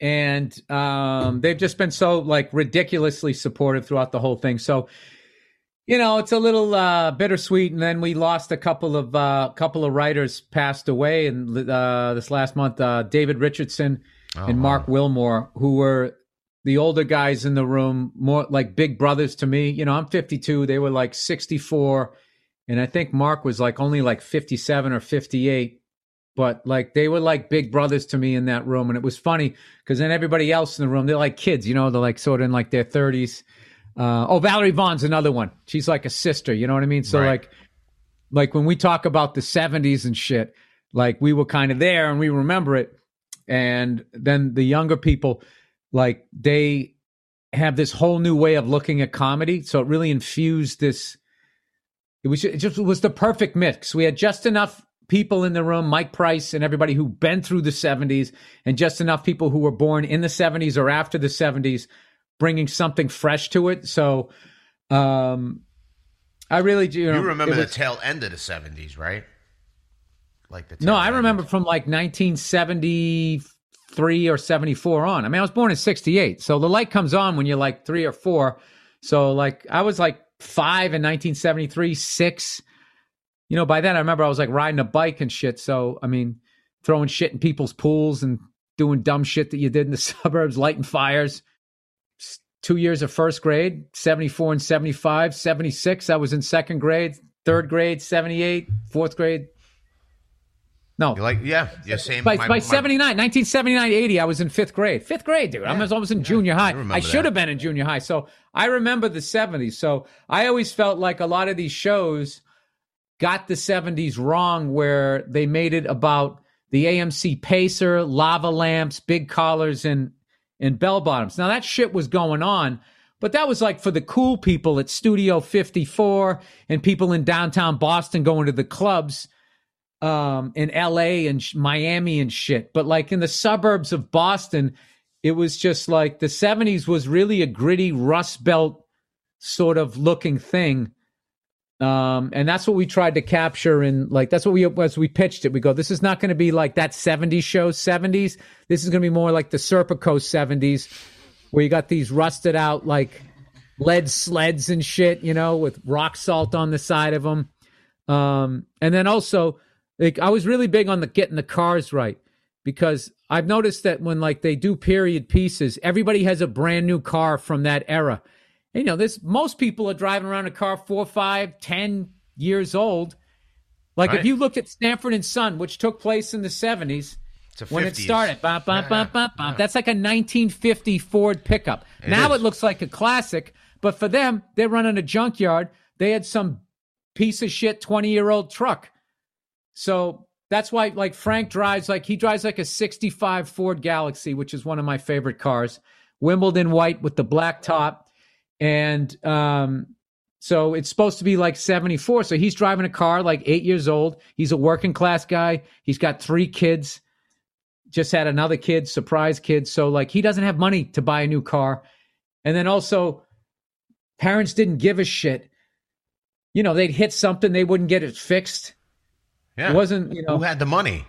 and um, they've just been so like ridiculously supportive throughout the whole thing. So, you know, it's a little uh, bittersweet. And then we lost a couple of uh, couple of writers passed away, and uh, this last month, uh, David Richardson and Marc Wilmore, who were the older guys in the room, more like big brothers to me. You know, I'm 52; they were like 64 and I think Marc was like only like 57 or 58 but like they were like big brothers to me in that room and it was funny because then everybody else in the room they're like kids you know they're like sort of in like their 30s uh, oh Valerie Vaughn's another one she's like a sister you know what I mean so Right. like like when we talk about the 70s and shit like we were kind of there and we remember it and then the younger people like they have this whole new way of looking at comedy so it really infused this it was it just was the perfect mix. We had just enough people in the room, Mike Price and everybody who been through the 70s and just enough people who were born in the 70s or after the 70s bringing something fresh to it. So um I really do you, know, You remember it the was- tail end of the '70s, right? Like the No, I remember from like 1973 or 74 on. I mean, I was born in 68. So the light comes on when you're like 3 or 4. So like I was like 5 in 1973, 6. You know, by then I remember I was like riding a bike and shit. So, I mean, throwing shit in people's pools and doing dumb shit that you did in the suburbs, lighting fires. Two years of first grade, 74 and 75, 76. I was in second grade, third grade, 78, fourth grade. No, You like, yeah, you're saying by, my- by my- 79, 1979, 80, I was in fifth grade. Fifth grade, dude. I was almost in junior high. remember I should have been in junior high. So I remember the 70s. So I always felt like a lot of these shows got the 70s wrong, where they made it about the AMC Pacer, lava lamps, big collars, and, and bell bottoms. Now that shit was going on. But that was like for the cool people at Studio 54 and people in downtown Boston going to the clubs um in LA and Miami and shit but like in the suburbs of Boston it was just like the 70s was really a gritty rust belt sort of looking thing. Um and that's what we tried to capture and like that's what we as we pitched it. We go this is not going to be like that 70s show 70s this is going to be more like the Serpico 70s where you got these rusted out like lead sleds and shit you know with rock salt on the side of them um, and then also, like I was really big on the getting the cars right because I've noticed that when like they do period pieces, everybody has a brand new car from that era. You know, this most people are driving around a car four, five, ten years old. Like Right. if you look at Sanford and Son, which took place in the seventies, when it started, Yeah, yeah. that's like a 1950 Ford pickup. It now is. it looks like a classic, but for them, they're running a junkyard. They had some piece of shit 20 year old truck. So that's why, like, Frank drives like he drives like a 65 Ford Galaxie, which is one of my favorite cars. Wimbledon white with the black top. And um, so it's supposed to be like 74. So he's driving a car like eight years old. He's a working class guy. He's got three kids. Just had another kid, surprise kid. So like he doesn't have money to buy a new car. And then also, parents didn't give a shit. You know, they'd hit something, they wouldn't get it fixed. Yeah. It wasn't, you know. Who had the money?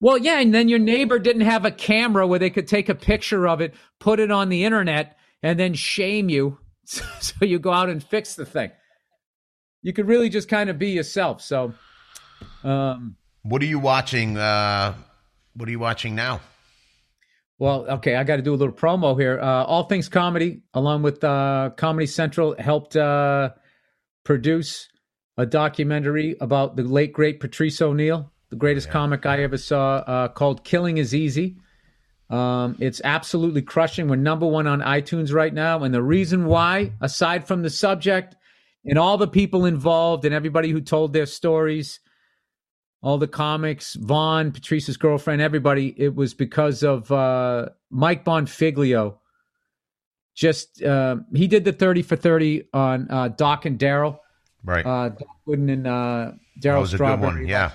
Well, yeah, and then your neighbor didn't have a camera where they could take a picture of it, put it on the internet, and then shame you. So you go out and fix the thing. You could really just kind of be yourself. So, um, What are you watching? Uh, what are you watching now? well, okay, I got to do a little promo here. Uh, All Things Comedy, along with uh, Comedy Central, helped uh, produce a documentary about the late great Patrice O'Neal, the greatest comic I ever saw, uh, called "Killing Is Easy." Um, it's absolutely crushing. We're number one on iTunes right now, and the reason why, aside from the subject and all the people involved and everybody who told their stories, all the comics, Vaughn, Patrice's girlfriend, everybody, it was because of uh, Mike Bonfiglio. Just uh, he did the thirty for thirty on uh, Doc and Darryl, Right. uh, Doc Gooden and uh, Darryl Strawberry. Yeah.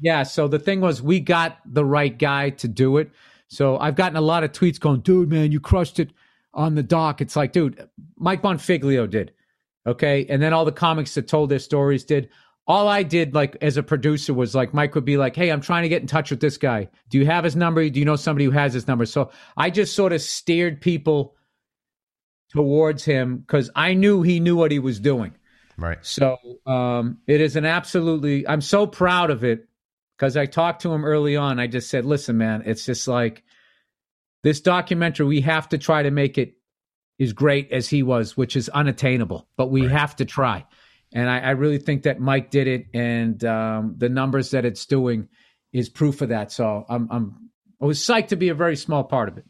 Yeah. So the thing was, we got the right guy to do it. So I've gotten a lot of tweets going, dude, man, you crushed it on the doc. It's like, dude, Mike Bonfiglio did. Okay. And then all the comics that told their stories did. All I did, like, as a producer, was like, Mike would be like, hey, I'm trying to get in touch with this guy. Do you have his number? Do you know somebody who has his number? So I just sort of steered people towards him because I knew he knew what he was doing. Right. So um, it is an absolutely. I'm so proud of it because I talked to him early on. I just said, "Listen, man, it's just like this documentary. We have to try to make it as great as he was, which is unattainable, but we have to try." And I, I really think that Mike did it, and um, the numbers that it's doing is proof of that. So I'm, I'm, I was psyched to be a very small part of it.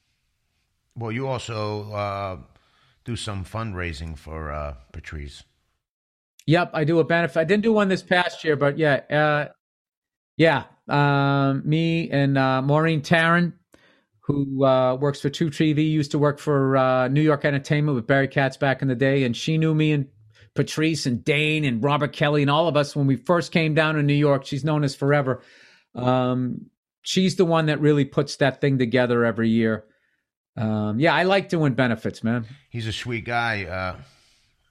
Well, you also uh, do some fundraising for uh, Patrice. Yep, I do a benefit. I didn't do one this past year, but yeah, uh, yeah. Um, me and uh, Maureen Taran, who uh, works for truTV, used to work for uh, New York Entertainment with Barry Katz back in the day, and she knew me and Patrice and Dane and Robert Kelly and all of us when we first came down to New York. She's known us forever. Um, she's the one that really puts that thing together every year. Um, yeah, I like doing benefits, man. He's a sweet guy, uh,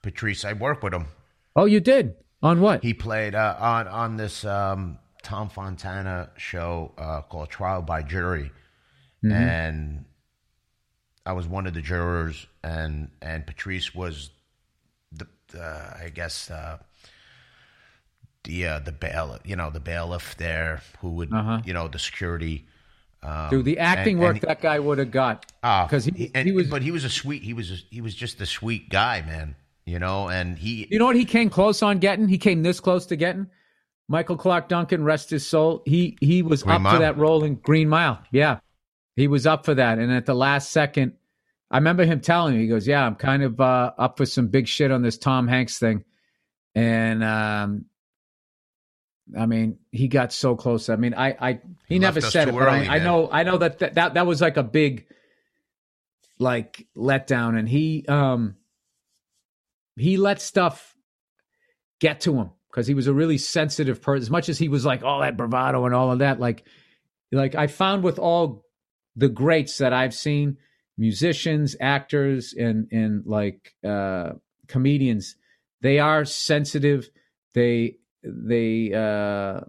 Patrice. I work with him. Oh, you did on what? He played uh, on on this um, Tom Fontana show uh, called Trial by Jury, and I was one of the jurors, and and Patrice was the uh, I guess uh, the uh, the bail you know the bailiff there who would Uh-huh. you know the security. Um, Dude, the acting and- work and he- that guy would have got. Ah, because he, he was. but he was a sweet. He was a, he was just a sweet guy, man. You know, and he You know what he came close on getting? He came this close to getting. Michael Clarke Duncan, rest his soul. He he was Green up Mile? for that role in Green Mile. Yeah, he was up for that. And at the last second, I remember him telling me, he goes, "Yeah, I'm kind of uh, up for some big shit on this Tom Hanks thing." And um, I mean, he got so close. I mean, I I he, He never said it, but early, I, I know I know that, that that that was like a big like letdown, and he um he let stuff get to him because he was a really sensitive person. As much as he was like all that bravado and all of that, like like I found with all the greats that I've seen, musicians, actors, and and like uh, comedians, they are sensitive. They they uh,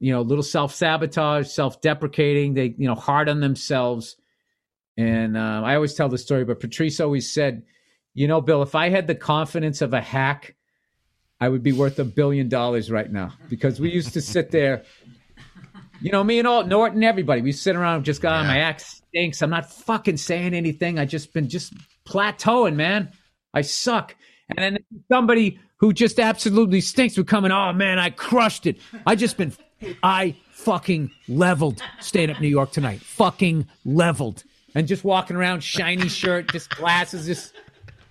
you know little self sabotage, self deprecating. They you know hard on themselves. And um, I always tell the story, but Patrice always said, "You know, Bill, if I had the confidence of a hack." I would be worth a billion dollars right now because we used to sit there, you know, me and all Norton, everybody. We sit around just got oh, Yeah. my act stinks. I'm not fucking saying anything. I just been just plateauing, man. I suck. And then somebody who just absolutely stinks would come in, oh man, I crushed it. I just been, I fucking leveled Stand Up New York tonight. Fucking leveled. And just walking around, shiny shirt, just glasses, just,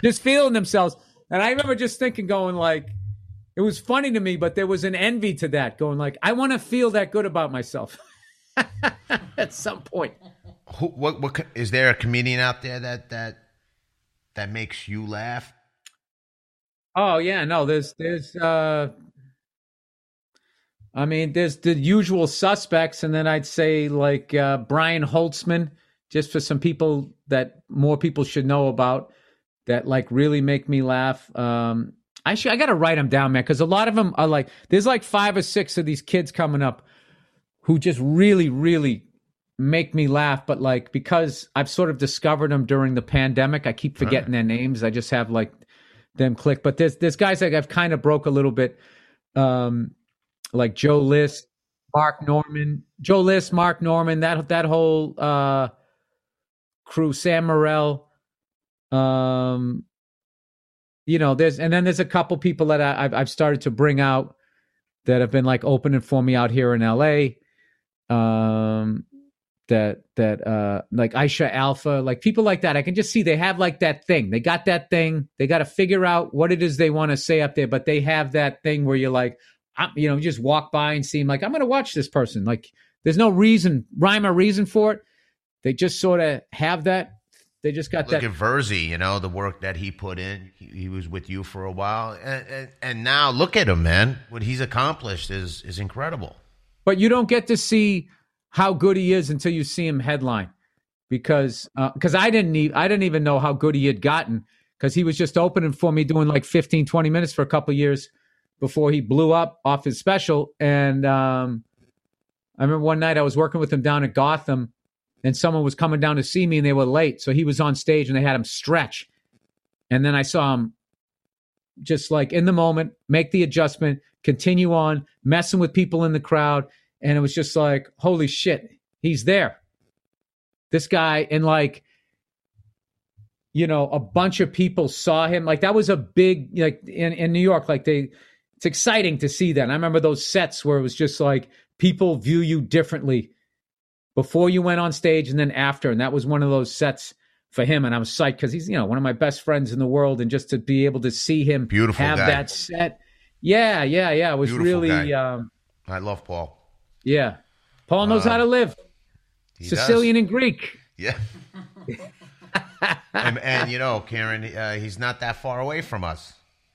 just feeling themselves. And I remember just thinking, going like, it was funny to me, but there was an envy to that, going like, I want to feel that good about myself at some point. Who, what, what, co- is there a comedian out there that that that makes you laugh? Oh yeah, no, there's there's uh I mean, there's the usual suspects, and then I'd say like uh, Brian Holtzman, just for some people that more people should know about that like really make me laugh. Um, I should I got to write them down, man, because a lot of them are like there's like five or six of these kids coming up who just really, really make me laugh. But like because I've sort of discovered them during the pandemic, I keep forgetting their names. I just have like them click. But there's there's guys like I've kind of broke a little bit. Um, like Joe List, Mark Normand, Joe List, Mark Normand, that that whole uh, crew, Sam Morril. Um, you know, there's and then there's a couple people that I, I've I've started to bring out that have been like opening for me out here in L.A. Um, that that uh like Aisha Alfa, like people like that. I can just see they have like that thing. They got that thing. They got to figure out what it is they want to say up there, but they have that thing where you're like, I'm, you know, just walk by and seem like I'm going to watch this person. Like there's no reason, rhyme or reason for it. They just sort of have that. They just got Look that. at Virzi, you know the work that he put in. He, he was with you for a while, and, and and now look at him, man. What he's accomplished is is incredible. but you don't get to see how good he is until you see him headline because because I didn't e- I didn't even know how good he had gotten because he was just opening for me doing like 15 20 minutes for a couple years before he blew up off his special and um I remember one night I was working with him down at Gotham and someone was coming down to see me and they were late. So he was on stage and they had him stretch. And then I saw him just like in the moment make the adjustment continue on messing with people in the crowd. And it was just like holy shit he's there. This guy and like you know a bunch of people saw him. Like that was a big like in, in new york like they it's exciting to see that. And i remember those sets where it was just like people view you differently before you went on stage and then after and that was one of those sets for him and i was psyched because he's you know one of my best friends in the world and just to be able to see him Beautiful have guy. that set yeah yeah yeah it was Beautiful really um I love Paul. yeah paul knows Wow. how to live He does. sicilian and greek Yeah. and, and you know, Karen, uh, he's not that far away from us.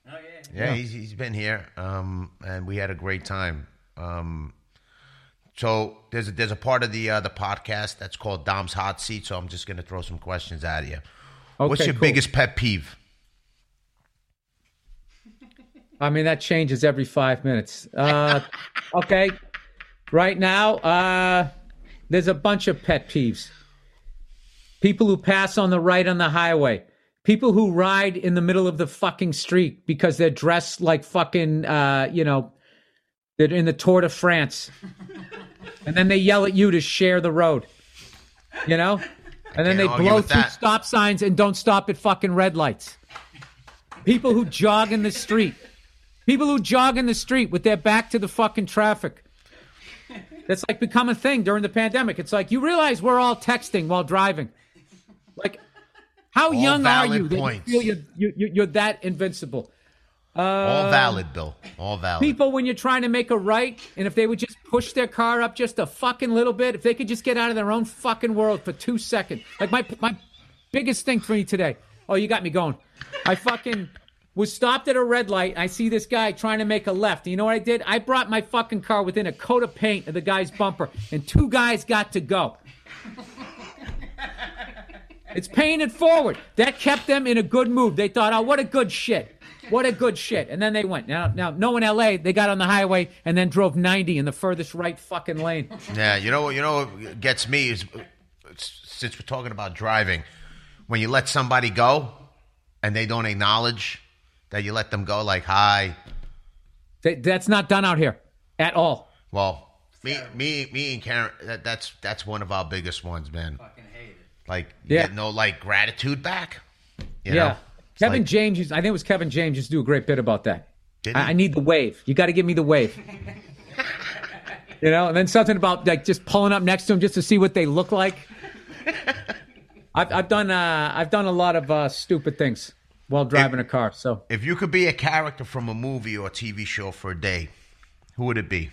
Oh yeah. Yeah, He's, he's been here, um, and we had a great time. Um, so there's a, there's a part of the uh, the podcast that's called Dom's Hot Seat. So I'm just going to throw some questions at you. What's your cool. biggest pet peeve? I mean, that changes every five minutes. Uh, okay. Right now, uh, there's a bunch of pet peeves. People who pass on the right on the highway. People who ride in the middle of the fucking street because they're dressed like fucking, uh, you know, they're in the Tour de France. and then they yell at you to share the road. You know? And then they blow through that. stop signs and don't stop at fucking red lights. People who jog in the street. People who jog in the street with their back to the fucking traffic. That's like become a thing during the pandemic. It's like you realize we're all texting while driving. Like, how young are you that you feel you're, you, you- you're that invincible? All uh, valid, Bill. All valid. People, when you're trying to make a right, and if they would just push their car up just a fucking little bit, if they could just get out of their own fucking world for two seconds. Like my my biggest thing for me today. Oh, you got me going. I fucking was stopped at a red light. I see this guy trying to make a left. You know what I did? I brought my fucking car within a coat of paint of the guy's bumper, and two guys got to go. It's paying it forward. That kept them in a good mood. They thought, oh, what a good shit. What a good shit. And then they went. Now, now, no in LA, they got on the highway and then drove 90 in the furthest right fucking lane. Yeah, you know what? You know what gets me is since we're talking about driving, when you let somebody go and they don't acknowledge that you let them go, like hi. They, that's not done out here at all. Well, me, me, me, and Karen. That, that's that's one of our biggest ones, man. Fucking hate it. Like, Yeah. get no like gratitude back. You Yeah. know? Kevin like- James, used, I think it was Kevin James, used to do a great bit about that. I, I need the wave. You got to give me the wave. you know, and then something about like just pulling up next to them just to see what they look like. I've, I've done uh, I've done a lot of uh, stupid things while driving a car. So If you could be a character from a movie or TV show for a day, who would it be?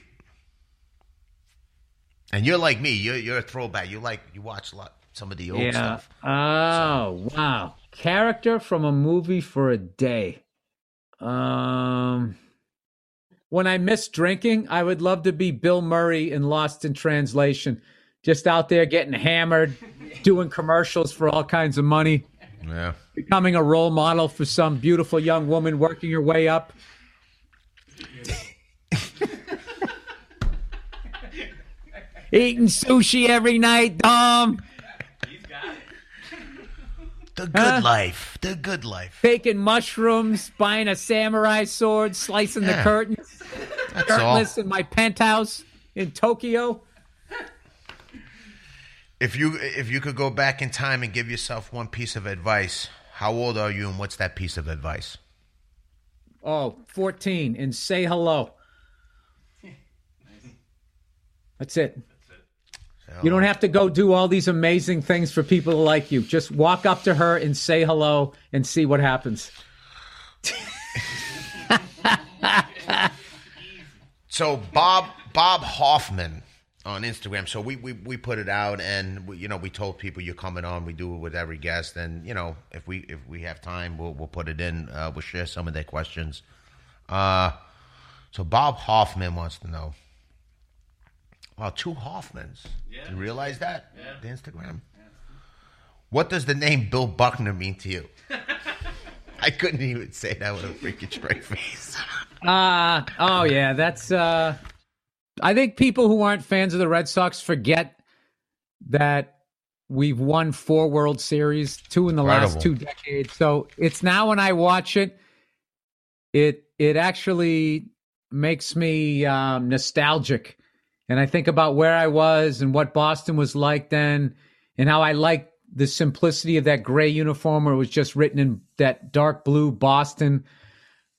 And you're like me. You're you're a throwback. You like you watch a lot some of the old yeah. stuff. Oh wow, character from a movie for a day. Um, when I miss drinking, I would love to be Bill Murray in Lost in Translation, just out there getting hammered, doing commercials for all kinds of money, Yeah. becoming a role model for some beautiful young woman working her way up. Eating sushi every night, Dom. The good life. The good life. taking mushrooms, buying a samurai sword, slicing the curtains, That's all. shirtless in my penthouse in Tokyo. If you if you could go back in time and give yourself one piece of advice, how old are you and what's that piece of advice? Oh, 14, and say hello. That's it. You don't have to go do all these amazing things for people to like you. Just walk up to her and say hello and see what happens. So Bob Bob Hoffman on Instagram. So we we, we put it out, and we, you know we told people you're coming on. We do it with every guest, and you know if we if we have time, we'll we'll put it in. Uh, we'll share some of their questions. Uh, so Bob Hoffman wants to know. Wow, two Hoffmans. Did you realize that? The Instagram. What does the name Bill Buckner mean to you? I couldn't even say that with a freaking straight face. Uh, oh yeah, that's uh I think people who aren't fans of the Red Sox forget that we've won four World Series, two in the last two decades. So it's now when I watch it, it it actually makes me um, nostalgic, and I think about where I was and what Boston was like then, and how I liked the simplicity of that gray uniform where it was just written in that dark blue Boston.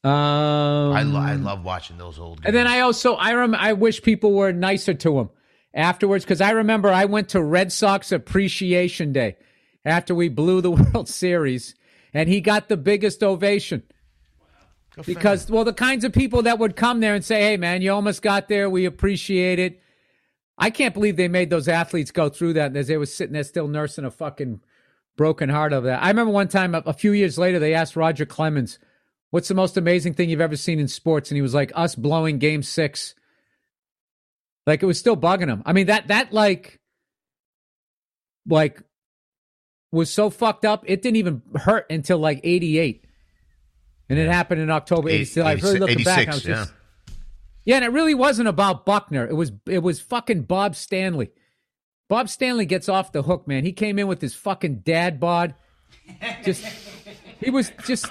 Um, I, lo- I love watching those old. Games. and then I also I rem- I wish people were nicer to him afterwards because I remember I went to Red Sox Appreciation Day after we blew the World Series, and he got the biggest ovation Good for him. Because well the kinds of people that would come there and say, "Hey man, you almost got there. We appreciate it." I can't believe they made those athletes go through that as they were sitting there still nursing a fucking broken heart over that. I remember one time a, a few years later they asked Roger Clemens, "What's the most amazing thing you've ever seen in sports?" And he was like, "Us blowing Game 6." Like it was still bugging him. I mean that that like like was so fucked up. It didn't even hurt until like 88. And it happened in October 86. I really looking back, I was 86, yeah. yeah, and it really wasn't about Buckner. It was it was fucking Bob Stanley. Bob Stanley gets off the hook, man. He came in with his fucking dad bod. Just he was just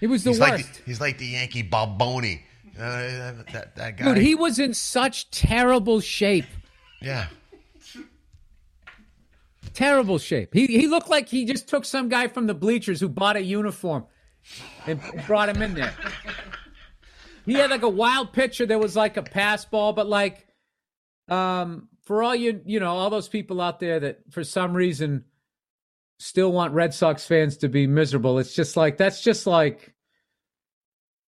he was the He's worst. like he's like the Yankee Bob Boney. Uh, that that guy. Dude, he was in such terrible shape. yeah. Terrible shape. He he looked like he just took some guy from the bleachers who bought a uniform and brought him in there. He had like a wild pitcher that was like a pass ball, but like um for all you you know, all those people out there that for some reason still want Red Sox fans to be miserable, it's just like that's just like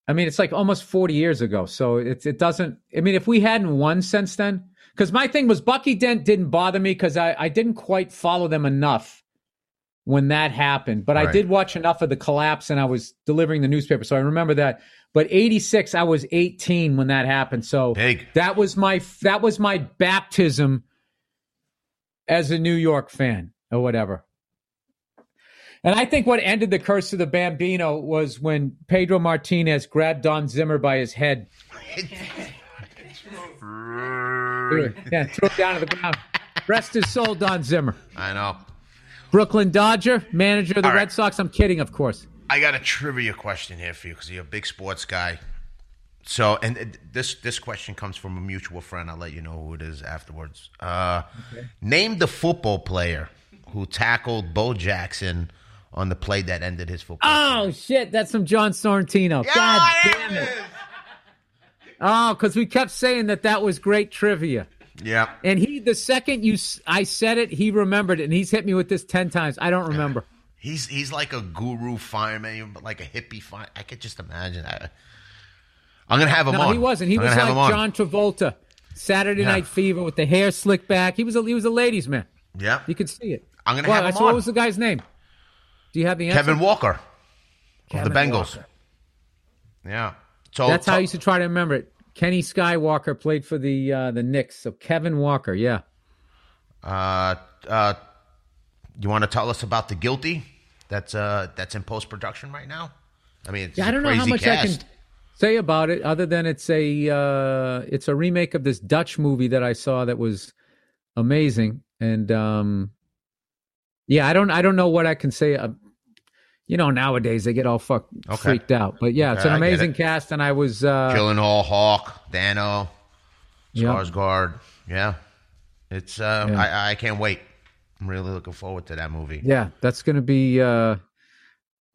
I mean, it's like almost 40 years ago. So it's it doesn't I mean, if we hadn't won since then, because my thing was Bucky Dent didn't bother me because I, I didn't quite follow them enough when that happened. But I did watch enough of the collapse and I was delivering the newspaper. So I remember that. But 86, I was 18 when that happened. So Big. that was my that was my baptism as a New York fan or whatever. And I think what ended the curse of the Bambino was when Pedro Martinez grabbed Don Zimmer by his head. Yeah, threw it down to the ground. Rest his soul, Don Zimmer. I know. Brooklyn Dodger, manager of the All right. Red Sox. I'm kidding, of course. I got a trivia question here for you because you're a big sports guy. So, and uh, this this question comes from a mutual friend. I'll let you know who it is afterwards. Uh, Name the football player who tackled Bo Jackson on the play that ended his football. Oh shit, that's from John Sorrentino. Yeah, God damn it. Oh, because we kept saying that that was great trivia. Yeah. And he, the second you, I said it, he remembered it, and he's hit me with this ten times. I don't remember. He's he's like a guru fireman, but like a hippie fire. I could just imagine that. I'm gonna have him No, on. he wasn't. He I'm was like. John Travolta, Saturday Yeah. Night Fever with the hair slicked back. He was a he was a ladies' man. Yeah. You could see it. I'm gonna Well, have him that's- What was the guy's name? Do you have the answer? Kevin Walker of the Bengals. Walker. Yeah. So That's how so- I used to try to remember it. Kenny Skywalker played for the uh, the Knicks. So Kevin Walker, yeah. Uh, uh, you want to tell us about the guilty? That's uh, that's in post production right now. I mean, it's Yeah, a I don't know how much I can say about it, other than it's a uh, it's a remake of this Dutch movie that I saw that was amazing, and um, yeah, I don't I don't know what I can say. You know, nowadays they get all fuck Okay. freaked out, but yeah, it's an amazing it. cast, and I was uh, Gyllenhaal, Hawke, Dano, Yeah. Skarsgård. Yeah, it's. Uh, Yeah. I I can't wait. I'm really looking forward to that movie. yeah, that's gonna be. Uh,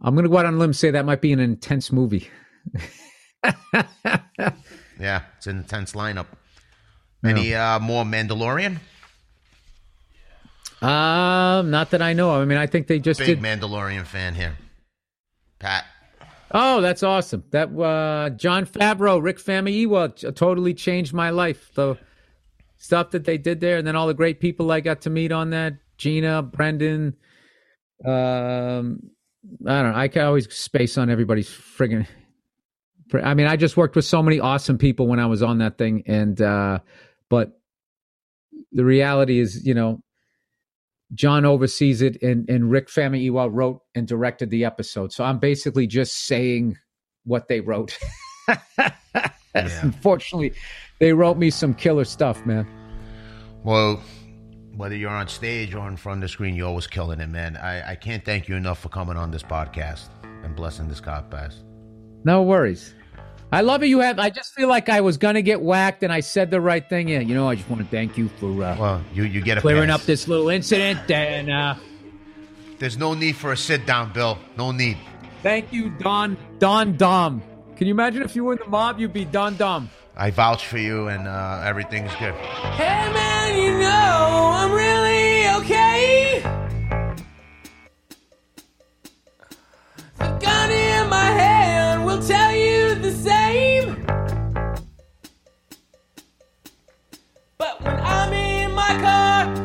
I'm gonna go out on a limb and say that might be an intense movie. Yeah, it's an intense lineup. Any uh, more Mandalorian? Um, not that I know. of. I mean, I think they just Big did. Mandalorian fan here. Pat. Oh, that's awesome. That uh, Jon Favreau, Rick Famuyiwa totally changed my life. The stuff that they did there, and then all the great people I got to meet on that. Gina, Brendan. Um, I don't know. I can always space on everybody's friggin'. I mean, I just worked with so many awesome people when I was on that thing, and uh, but the reality is, you know, Jon oversees it, and and Rick Famuyiwa wrote and directed the episode. So I'm basically just saying what they wrote. Unfortunately, they wrote me some killer stuff, man. Well, whether you're on stage or in front of the screen, you're always killing it, man. I, I can't thank you enough for coming on this podcast and blessing this podcast. No worries. I love it. You have. I just feel like I was gonna get whacked, and I said the right thing. Yeah, you know, I just want to thank you for uh, well, you you get clearing pass. up this little incident, and uh, there's no need for a sit down, Bill. No need. Thank you, Don Don Dom. Can you imagine if you were in the mob, you'd be Don Dom. I vouch for you, and uh, everything's good. Hey man, you know I'm really okay. The gun in my hand will tell you the same. record.